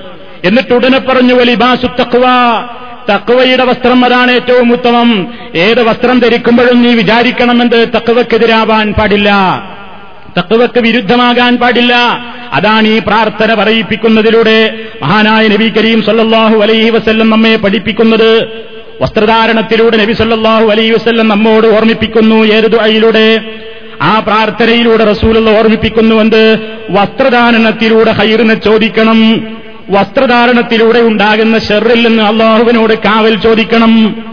എന്നിട്ട് ഉടനെ പറഞ്ഞു വലിബാസു തക്കുവ തക്കുവയുടെ വസ്ത്രം അതാണ് ഏറ്റവും ഉത്തമം. ഏത് വസ്ത്രം ധരിക്കുമ്പോഴും നീ വിചാരിക്കണമെന്ന് തക്കുവക്കെതിരാവാൻ പാടില്ല. തക്കുവക്ക് വിരുദ്ധമാകാൻ പാടില്ല. അതാണ് ഈ പ്രാർത്ഥന പറയിപ്പിക്കുന്നതിലൂടെ മഹാനായ നബി കരീം സല്ലാഹു അലൈഹി വസല്ലം നമ്മെ പഠിപ്പിക്കുന്നത്. വസ്ത്രധാരണത്തിലൂടെ നബി സല്ലല്ലാഹു അലൈഹി വസല്ലം നമ്മോട് ഓർമ്മിപ്പിക്കുന്നു. ഏത് അയിലൂടെ ആ പ്രാർത്ഥനയിലൂടെ റസൂലുള്ള ഓർമ്മിപ്പിക്കുന്നുവെന്ന് വസ്ത്രധാരണത്തിലൂടെ ഹൈറിനെ ചോദിക്കണം. വസ്ത്രധാരണത്തിലൂടെ ഉണ്ടാകുന്ന ഷെറിൽ നിന്ന് അള്ളാഹുവിനോട് കാവൽ ചോദിക്കണം.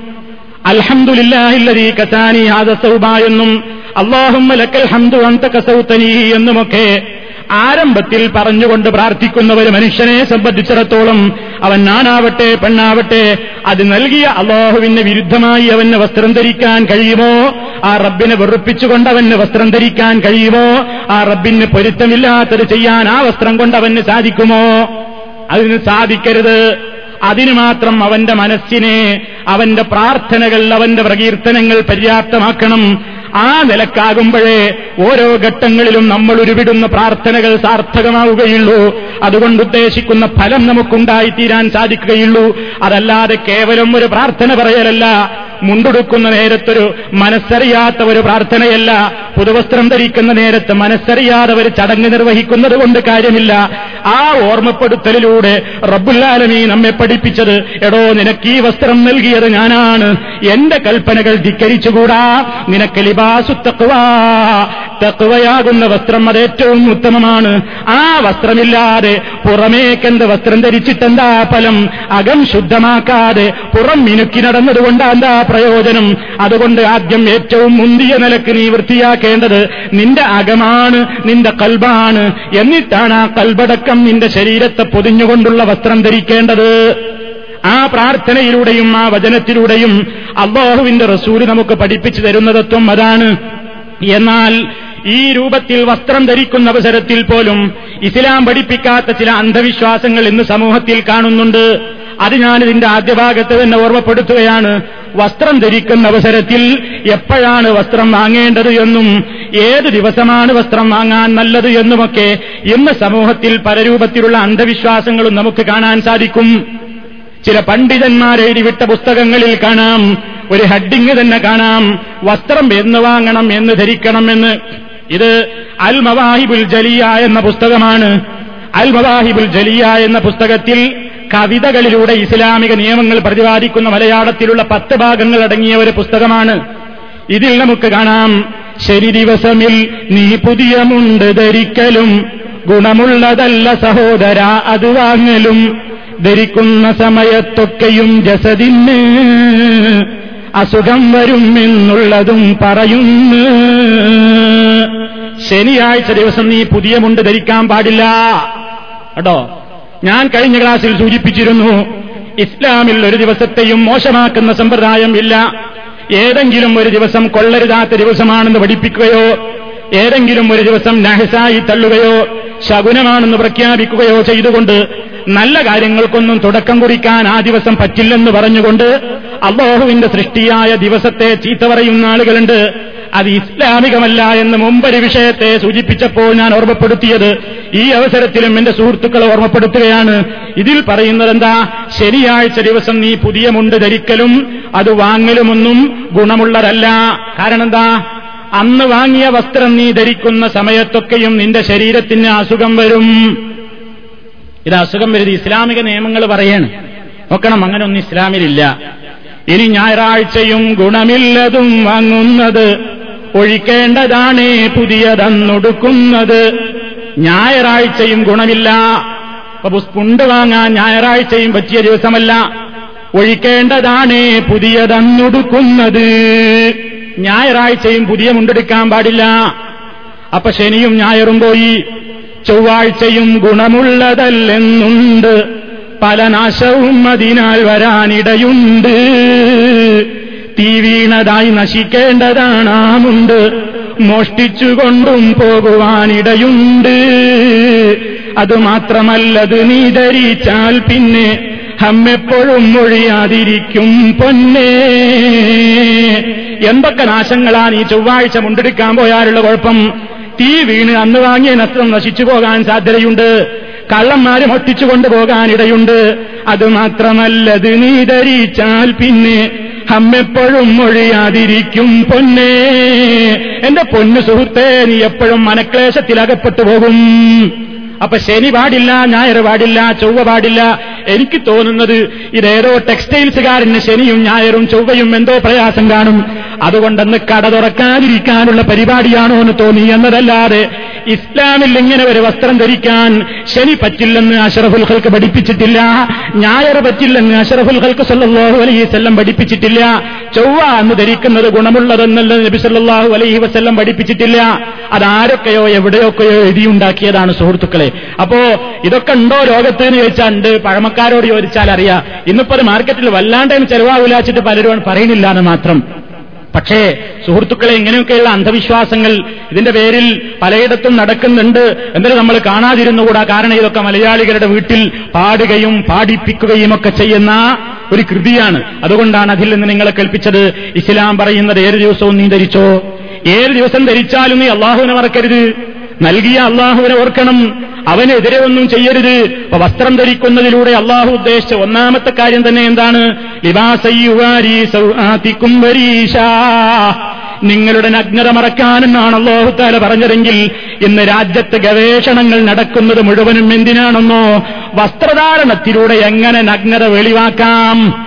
അൽഹംദുലില്ലാഹില്ലദീ കസാനി ഹാദ സൗബ എന്നും അള്ളാഹുമ്മലക്കൽ ഹംദു അന്ത കസൗതനീ എന്നുമൊക്കെ ആരംഭത്തിൽ പറഞ്ഞുകൊണ്ട് പ്രാർത്ഥിക്കുന്ന ഒരു മനുഷ്യനെ സംബന്ധിച്ചിടത്തോളം അവൻ നാനാവട്ടെ പെണ്ണാവട്ടെ അത് നൽകിയ അള്ളാഹുവിന് വിരുദ്ധമായി അവന് വസ്ത്രം ധരിക്കാൻ കഴിയുമോ? ആ റബ്ബിനെ വെറുപ്പിച്ചുകൊണ്ട് അവന് വസ്ത്രം ധരിക്കാൻ കഴിയുമോ? ആ റബ്ബിന് പൊരുത്തമില്ലാത്തത് ചെയ്യാൻ ആ വസ്ത്രം കൊണ്ട് അവന് സാധിക്കുമോ? അതിന് സാധിക്കരുത്. അതിനു മാത്രം അവന്റെ മനസ്സിനെ അവന്റെ പ്രാർത്ഥനകൾ അവന്റെ പ്രകീർത്തനങ്ങൾ പര്യാപ്തമാക്കണം. ആ നിലക്കാകുമ്പോഴേ ഓരോ ഘട്ടങ്ങളിലും നമ്മൾ ഉരുവിടുന്ന പ്രാർത്ഥനകൾ സാർത്ഥകമാവുകയുള്ളൂ. അതുകൊണ്ട് ഉദ്ദേശിക്കുന്ന ഫലം നമുക്കുണ്ടായിത്തീരാൻ സാധിക്കുകയുള്ളൂ. അതല്ലാതെ കേവലം ഒരു പ്രാർത്ഥന പറയലല്ല. മുണ്ടുടുക്കുന്ന നേരത്തൊരു മനസ്സറിയാത്ത ഒരു പ്രാർത്ഥനയല്ല. പുതുവസ്ത്രം ധരിക്കുന്ന നേരത്ത് മനസ്സറിയാതെ ഒരു ചടങ്ങ് നിർവഹിക്കുന്നത് കൊണ്ട് കാര്യമില്ല. ആ ഓർമ്മപ്പെടുത്തലിലൂടെ റബ്ബുല്ലാലമീ നമ്മെ പഠിപ്പിച്ചത് എടോ നിനക്ക് ഈ വസ്ത്രം നൽകിയത് ഞാനാണ്. എന്റെ കൽപ്പനകൾ ധിക്കരിച്ചുകൂടാ. നിനക്ക് ലിബാസു തക്വ തക്വയാകുന്ന വസ്ത്രം അത് ഏറ്റവും ഉത്തമമാണ്. ആ വസ്ത്രമില്ലാതെ പുറമേക്കെന്ത് വസ്ത്രം ധരിച്ചിട്ടെന്താ ഫലം? അകം ശുദ്ധമാക്കാതെ പുറം മിനുക്കി നടന്നതുകൊണ്ട് എന്താ പ്രയോജനം? അതുകൊണ്ട് ആദ്യം ഏറ്റവും മുന്തിയ നിലയ്ക്ക് നീ വൃത്തിയാക്കേണ്ടത് നിന്റെ അകമാണ് നിന്റെ കൽബാണ്. എന്നിട്ടാണ് ആ കൽബടക്കം നിന്റെ ശരീരത്തെ പൊതിഞ്ഞുകൊണ്ടുള്ള വസ്ത്രം ധരിക്കേണ്ടത്. ആ പ്രാർത്ഥനയിലൂടെയും ആ വചനത്തിലൂടെയും അള്ളാഹുവിന്റെ റസൂൽ നമുക്ക് പഠിപ്പിച്ചു തരുന്നതത്വം അതാണ്. എന്നാൽ ഈ രൂപത്തിൽ വസ്ത്രം ധരിക്കുന്ന അവസരത്തിൽ പോലും ഇസ്ലാം പഠിപ്പിക്കാത്ത ചില അന്ധവിശ്വാസങ്ങൾ ഇന്ന് സമൂഹത്തിൽ കാണുന്നുണ്ട്. അത് ഞാനിതിന്റെ ആദ്യ ഭാഗത്ത് തന്നെ ഓർമ്മപ്പെടുത്തുകയാണ്. വസ്ത്രം ധരിക്കുന്ന അവസരത്തിൽ എപ്പോഴാണ് വസ്ത്രം വാങ്ങേണ്ടത് എന്നും ഏത് ദിവസമാണ് വസ്ത്രം വാങ്ങാൻ നല്ലത് എന്നുമൊക്കെ ഇന്ന് സമൂഹത്തിൽ പല രൂപത്തിലുള്ള അന്ധവിശ്വാസങ്ങളും നമുക്ക് കാണാൻ സാധിക്കും. ചില പണ്ഡിതന്മാർ എഴുതിവിട്ട പുസ്തകങ്ങളിൽ കാണാം. ഒരു ഹഡിങ് തന്നെ കാണാം. വസ്ത്രം എന്ന് വാങ്ങണം എന്ന് ധരിക്കണം എന്ന്. ഇത് അൽ മവാഹിബുൽ ജലിയ എന്ന പുസ്തകമാണ്. അൽ മവാഹിബുൽ ജലിയ എന്ന പുസ്തകത്തിൽ കവിതകളിലൂടെ ഇസ്ലാമിക നിയമങ്ങൾ പ്രതിപാദിക്കുന്ന മലയാളത്തിലുള്ള പത്ത് ഭാഗങ്ങൾ അടങ്ങിയ ഒരു പുസ്തകമാണ്. ഇതിൽ നമുക്ക് കാണാം. ശരി ദിവസമിൽ നീ പുതിയ മുണ്ട് ധരിക്കലും ഗുണമുള്ളതല്ല സഹോദര അത് വാങ്ങലും. ധരിക്കുന്ന സമയത്തൊക്കെയും ജസദിന് അസുഖം വരും എന്നുള്ളതും പറയുന്നു. ശനിയാഴ്ച ദിവസം നീ പുതിയ മുണ്ട് ധരിക്കാൻ പാടില്ല. കേട്ടോ? ഞാൻ കഴിഞ്ഞ ക്ലാസ്സിൽ സൂചിപ്പിച്ചിരുന്നു ഇസ്ലാമിൽ ഒരു ദിവസത്തെയും മോശമാക്കുന്ന സമ്പ്രദായം ഇല്ല. ഏതെങ്കിലും ഒരു ദിവസം കൊള്ളരുതാത്ത ദിവസമാണെന്ന് പഠിപ്പിക്കുകയോ ഏതെങ്കിലും ഒരു ദിവസം നഹസായി തള്ളുകയോ ശകുനമാണെന്ന് പ്രഖ്യാപിക്കുകയോ ചെയ്തുകൊണ്ട് നല്ല കാര്യങ്ങൾക്കൊന്നും തുടക്കം കുറിക്കാൻ ആ ദിവസം പറ്റില്ലെന്ന് പറഞ്ഞുകൊണ്ട് അള്ളാഹുവിന്റെ സൃഷ്ടിയായ ദിവസത്തെ ചീത്ത പറയുന്ന ആളുകളുണ്ട്. അത് ഇസ്ലാമികമല്ല എന്ന് മുമ്പൊരു വിഷയത്തെ സൂചിപ്പിച്ചപ്പോൾ ഞാൻ ഓർമ്മപ്പെടുത്തിയത് ഈ അവസരത്തിലും എന്റെ സുഹൃത്തുക്കളെ ഓർമ്മപ്പെടുത്തുകയാണ്. ഇതിൽ പറയുന്നത് എന്താ ശനിയാഴ്ച ദിവസം നീ പുതിയ മുണ്ട് ധരിക്കലും അത് വാങ്ങലുമൊന്നും ഗുണമുള്ളതല്ല. കാരണം എന്താ? അന്ന് വാങ്ങിയ വസ്ത്രം നീ ധരിക്കുന്ന സമയത്തൊക്കെയും നിന്റെ ശരീരത്തിന് അസുഖം വരും. ഇത് അസുഖം വരുത് ഇസ്ലാമിക നിയമങ്ങൾ പറയാണ്. നോക്കണം അങ്ങനൊന്നും ഇസ്ലാമിലില്ല. ഇനി ഞായറാഴ്ചയും ഗുണമില്ലതും വാങ്ങുന്നത് ഒഴിക്കേണ്ടതാണ് പുതിയതന്നൊടുക്കുന്നത്. ഞായറാഴ്ചയും ഗുണമില്ല. അപ്പൊ പുണ്ട് വാങ്ങാൻ ഞായറാഴ്ചയും പറ്റിയ ദിവസമല്ല. ഒഴിക്കേണ്ടതാണ് പുതിയതന്നുടുക്കുന്നത്. ഞായറാഴ്ചയും പുതിയ മുണ്ടെടുക്കാൻ പാടില്ല. അപ്പൊ ശനിയും ഞായറും പോയി. ചൊവ്വാഴ്ചയും ഗുണമുള്ളതല്ലെന്നുണ്ട്. പല നാശവും അതിനാൽ വരാനിടയുണ്ട്. തീ വീണതായി നശിക്കേണ്ടതാണാമുണ്ട്. മോഷ്ടിച്ചുകൊണ്ടും പോകുവാനിടയുണ്ട്. അതുമാത്രമല്ലത് നീ ധരിച്ചാൽ പിന്നെ ഹമ്മെപ്പോഴും മൊഴിയാതിരിക്കും പൊന്നേ. എന്തൊക്കെ നാശങ്ങളാണ് ഈ ചൊവ്വാഴ്ച മുണ്ടെടുക്കാൻ പോയാലുള്ള കുഴപ്പം? തീ വീണ് അന്ന് വാങ്ങിയ നഷ്ടം നശിച്ചു പോകാൻ സാധ്യതയുണ്ട്. കള്ളന്മാര് മൊട്ടിച്ചു കൊണ്ടുപോകാനിടയുണ്ട് അതുമാത്രമല്ലത് നീ ധരിച്ചാൽ പിന്നെ ഹമ്മെപ്പോഴും മൊഴിയാതിരിക്കും പൊന്നേ. എന്റെ പൊന്നു സുഹൃത്തെ നീ എപ്പോഴും മനക്ലേശത്തിലകപ്പെട്ടു പോകും. അപ്പൊ ശനി പാടില്ല ഞായർ പാടില്ല ചൊവ്വ പാടില്ല. എനിക്ക് തോന്നുന്നത് ഇതേതോ ടെക്സ്റ്റൈൽസുകാരന് ശനിയും ഞായറും ചൊവ്വയും എന്തോ പ്രയാസം കാണും. അതുകൊണ്ടെന്ന് കട തുറക്കാതിരിക്കാനുള്ള പരിപാടിയാണോ എന്ന് തോന്നി എന്നതല്ലാതെ ഇസ്ലാമിൽ ഇങ്ങനെ ഒരു വസ്ത്രം ധരിക്കാൻ ശനി പറ്റില്ലെന്ന് അഷറഫുൽ ഹൽക്ക് പഠിപ്പിച്ചിട്ടില്ല ഞായർ പറ്റില്ലെന്ന് അഷറഫുൽ ഹൽക്ക് സല്ലാഹു അലൈഹി വസ്ല്ലം പഠിപ്പിച്ചിട്ടില്ല ചൊവ്വ എന്ന് ധരിക്കുന്നത് ഗുണമുള്ളതെന്നല്ല നബി സല്ലാഹു അലൈഹി വസ്ല്ലം പഠിപ്പിച്ചിട്ടില്ല. അതാരൊക്കെയോ എവിടെയൊക്കെയോ എഴുതിയുണ്ടാക്കിയതാണ് സുഹൃത്തുക്കളെ. അപ്പോ ഇതൊക്കെ ഉണ്ടോ ലോകത്ത് എന്ന് ചോദിച്ചാൽ ഉണ്ട് പഴമക്കാരോട് ചോദിച്ചാൽ അറിയാം ഇന്നിപ്പോ അത് മാർക്കറ്റിൽ വല്ലാണ്ടെന്ന് ചെലവാവില്ലാച്ചിട്ട് പലരും പറയുന്നില്ല എന്ന് മാത്രം. പക്ഷേ സുഹൃത്തുക്കളെ ഇങ്ങനെയൊക്കെയുള്ള അന്ധവിശ്വാസങ്ങൾ ഇതിന്റെ പേരിൽ പലയിടത്തും നടക്കുന്നുണ്ട് എന്നിട്ട് നമ്മൾ കാണാതിരുന്നുകൂടാ കാരണം ഇതൊക്കെ മലയാളികളുടെ വീട്ടിൽ പാടുകയും പാടിപ്പിക്കുകയും ഒക്കെ ചെയ്യുന്ന ഒരു കൃതിയാണ്. അതുകൊണ്ടാണ് അതിൽ നിന്ന് നിങ്ങളെ കൽപ്പിച്ചത് ഇസ്ലാം പറയുന്നത് ഏത് ദിവസവും നീ ധരിച്ചോ? ഏത് ദിവസം ധരിച്ചാലും നീ അള്ളാഹുവിനെ മറക്കരുത്. നൽകിയ അള്ളാഹുവിനെ ഓർക്കണം. അവനെതിരെ ഒന്നും ചെയ്യരുത്. അപ്പൊ വസ്ത്രം ധരിക്കുന്നതിലൂടെ അള്ളാഹു ഉദ്ദേശിച്ച ഒന്നാമത്തെ കാര്യം തന്നെ എന്താണ്? നിങ്ങളുടെ നഗ്നത മറക്കാനെന്നാണ് അള്ളാഹുത്താല പറഞ്ഞതെങ്കിൽ ഇന്ന് രാജ്യത്ത് ഗവേഷണങ്ങൾ നടക്കുന്നത് മുഴുവനും എന്തിനാണെന്നോ? വസ്ത്രധാരണത്തിലൂടെ എങ്ങനെ നഗ്നത വെളിവാക്കാം?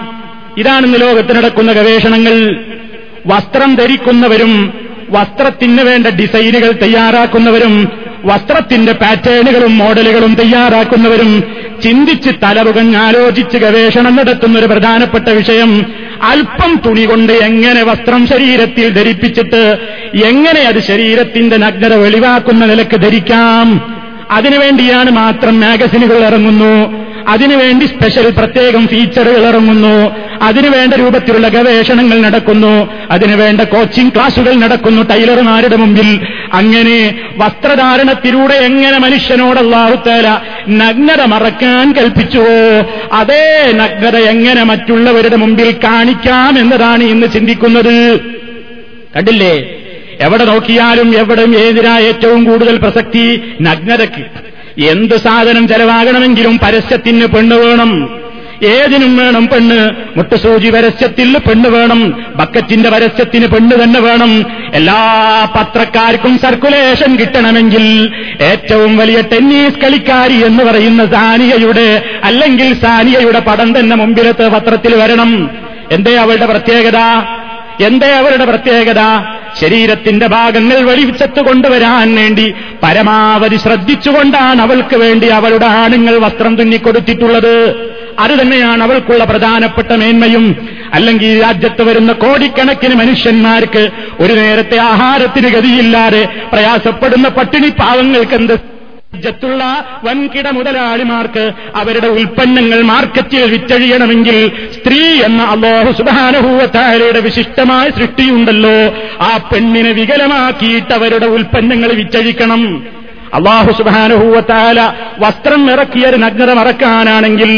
ഇതാണ് ഇന്ന് ലോകത്ത് നടക്കുന്ന ഗവേഷണങ്ങൾ. വസ്ത്രം ധരിക്കുന്നവരും വസ്ത്രത്തിന് വേണ്ട ഡിസൈനുകൾ തയ്യാറാക്കുന്നവരും വസ്ത്രത്തിന്റെ പാറ്റേണുകളും മോഡലുകളും തയ്യാറാക്കുന്നവരും ചിന്തിച്ച് തലവുകൾ ആലോചിച്ച് ഗവേഷണം നടത്തുന്ന ഒരു പ്രധാനപ്പെട്ട വിഷയം അല്പം തുണി കൊണ്ട് എങ്ങനെ വസ്ത്രം ശരീരത്തിൽ ധരിപ്പിച്ചിട്ട് എങ്ങനെ അത് ശരീരത്തിന്റെ നഗ്നത വെളിവാക്കുന്ന നിലയ്ക്ക് ധരിക്കാം. അതിനുവേണ്ടിയാണ് മാത്രം മാഗസിനുകൾ ഇറങ്ങുന്നു. അതിനുവേണ്ടി സ്പെഷ്യൽ പ്രത്യേകം ഫീച്ചറുകൾ ഇറങ്ങുന്നു. അതിനുവേണ്ട രൂപത്തിലുള്ള ഗവേഷണങ്ങൾ നടക്കുന്നു. അതിനുവേണ്ട കോച്ചിംഗ് ക്ലാസുകൾ നടക്കുന്നു ടൈലർമാരുടെ മുമ്പിൽ. അങ്ങനെ വസ്ത്രധാരണത്തിലൂടെ എങ്ങനെ മനുഷ്യനോട് നഗ്നത മറക്കാൻ കൽപ്പിച്ചുവോ അതേ നഗ്നത എങ്ങനെ മറ്റുള്ളവരുടെ മുമ്പിൽ കാണിക്കാം എന്നതാണ് ഇന്ന് ചിന്തിക്കുന്നത്. കണ്ടില്ലേ? എവിടെ നോക്കിയാലും എവിടെയും ഏതിനാ ഏറ്റവും കൂടുതൽ പ്രസക്തി? നഗ്നതയ്ക്ക്. എന്ത് സാധനം ചെലവാകണമെങ്കിലും പരസ്യത്തിന് പെണ്ണ് വേണം. ഏതിനും വേണം പെണ്ണ്. മുട്ടുസൂചി പരസ്യത്തിൽ പെണ്ണ് വേണം. ബക്കറ്റിന്റെ പരസ്യത്തിന് പെണ്ണ് തന്നെ വേണം. എല്ലാ പത്രക്കാർക്കും സർക്കുലേഷൻ കിട്ടണമെങ്കിൽ ഏറ്റവും വലിയ ടെന്നീസ് കളിക്കാരി എന്ന് പറയുന്ന സാനിയയുടെ അല്ലെങ്കിൽ സാനിയയുടെ പടം തന്നെ മുമ്പിലത്തെ പത്രത്തിൽ വരണം. എന്തേ അവളുടെ പ്രത്യേകത? എന്തേ അവരുടെ പ്രത്യേകത? ശരീരത്തിന്റെ ഭാഗങ്ങൾ വെളിച്ചത്ത് കൊണ്ടുവരാൻ വേണ്ടി പരമാവധി ശ്രദ്ധിച്ചുകൊണ്ടാണ് അവൾക്ക് വേണ്ടി അവളുടെ ആണുങ്ങൾ വസ്ത്രം തുന്നിക്കൊടുത്തിട്ടുള്ളത്. അത് തന്നെയാണ് അവൾക്കുള്ള പ്രധാനപ്പെട്ട മേന്മയും. അല്ലെങ്കിൽ ഈ രാജ്യത്ത് വരുന്ന കോടിക്കണക്കിന് മനുഷ്യന്മാർക്ക് ഒരു നേരത്തെ ആഹാരത്തിന് ഗതിയില്ലാതെ പ്രയാസപ്പെടുന്ന പട്ടിണി പാവങ്ങൾക്ക് എന്ത് രാജ്യത്തുള്ള വൻകിട മുതലാളിമാർക്ക് അവരുടെ ഉൽപ്പന്നങ്ങൾ മാർക്കറ്റിൽ വിറ്റഴിയണമെങ്കിൽ സ്ത്രീ എന്ന അള്ളാഹു സുബാനുഭൂവത്താരയുടെ വിശിഷ്ടമായ സൃഷ്ടിയുണ്ടല്ലോ. ആ പെണ്ണിനെ വികലമാക്കിയിട്ട് അവരുടെ ഉൽപ്പന്നങ്ങൾ വിറ്റഴിക്കണം. അള്ളാഹു സുബാനുഭൂവത്താല വസ്ത്രം ഇറക്കിയൊരു നഗ്നത മറക്കാനാണെങ്കിൽ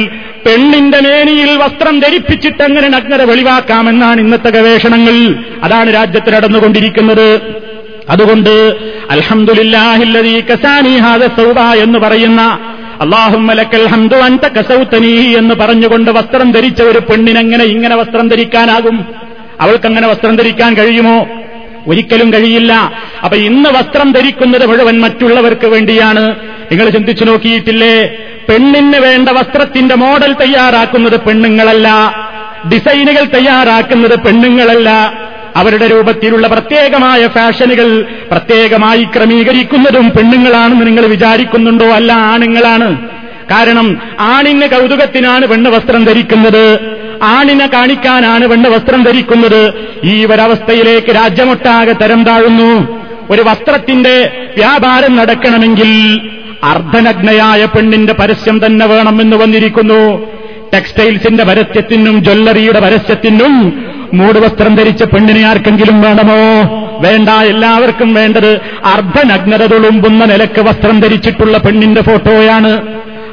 പെണ്ണിന്റെ മേനിയിൽ വസ്ത്രം ധരിപ്പിച്ചിട്ട് അങ്ങനെ നഗ്നത വെളിവാക്കാമെന്നാണ് ഇന്നത്തെ ഗവേഷണങ്ങൾ. അതാണ് രാജ്യത്ത് നടന്നുകൊണ്ടിരിക്കുന്നത്. അതുകൊണ്ട് എന്ന് പറയുന്ന അള്ളാഹുമ്മലക്കൽ ഹംദു അൻത കസൗത്തനീ എന്ന് പറഞ്ഞുകൊണ്ട് വസ്ത്രം ധരിച്ച ഒരു പെണ്ണിനെങ്ങനെ ഇങ്ങനെ വസ്ത്രം ധരിക്കാനാകും? അവൾക്കങ്ങനെ വസ്ത്രം ധരിക്കാൻ കഴിയുമോ? ഒരിക്കലും കഴിയില്ല. അപ്പൊ ഇന്ന് വസ്ത്രം ധരിക്കുന്നത് മുഴുവൻ മറ്റുള്ളവർക്ക് വേണ്ടിയാണ്. നിങ്ങൾ ചിന്തിച്ചു നോക്കിയിട്ടില്ലേ? പെണ്ണിന് വേണ്ട വസ്ത്രത്തിന്റെ മോഡൽ തയ്യാറാക്കുന്നത് പെണ്ണുങ്ങളല്ല. ഡിസൈനുകൾ തയ്യാറാക്കുന്നത് പെണ്ണുങ്ങളല്ല. അവരുടെ രൂപത്തിലുള്ള പ്രത്യേകമായ ഫാഷനുകൾ പ്രത്യേകമായി ക്രമീകരിക്കുന്നതും പെണ്ണുങ്ങളാണെന്ന് നിങ്ങൾ വിചാരിക്കുന്നുണ്ടോ? അല്ല ആണുങ്ങളാണ്. കാരണം ആണിന് കൗതുകത്തിനാണ് പെണ്ണ് വസ്ത്രം ധരിക്കുന്നത്. ആണിനെ കാണിക്കാനാണ് പെണ്ണ് വസ്ത്രം ധരിക്കുന്നത്. ഈ ഒരവസ്ഥയിലേക്ക് രാജ്യമൊട്ടാകെ തരം താഴുന്നു. ഒരു വസ്ത്രത്തിന്റെ വ്യാപാരം നടക്കണമെങ്കിൽ അർദ്ധനഗ്നയായ പെണ്ണിന്റെ പരസ്യം തന്നെ വേണമെന്ന് വന്നിരിക്കുന്നു. ടെക്സ്റ്റൈൽസിന്റെ പരസ്യത്തിനും ജ്വല്ലറിയുടെ പരസ്യത്തിനും മൂടുവസ്ത്രം ധരിച്ച പെണ്ണിനെ ആർക്കെങ്കിലും വേണമോ? വേണ്ട എല്ലാവർക്കും വേണ്ടത് അർദ്ധനഗ്നത തുളുമ്പുന്ന നിലയ്ക്ക് വസ്ത്രം ധരിച്ചിട്ടുള്ള പെണ്ണിന്റെ ഫോട്ടോയാണ്.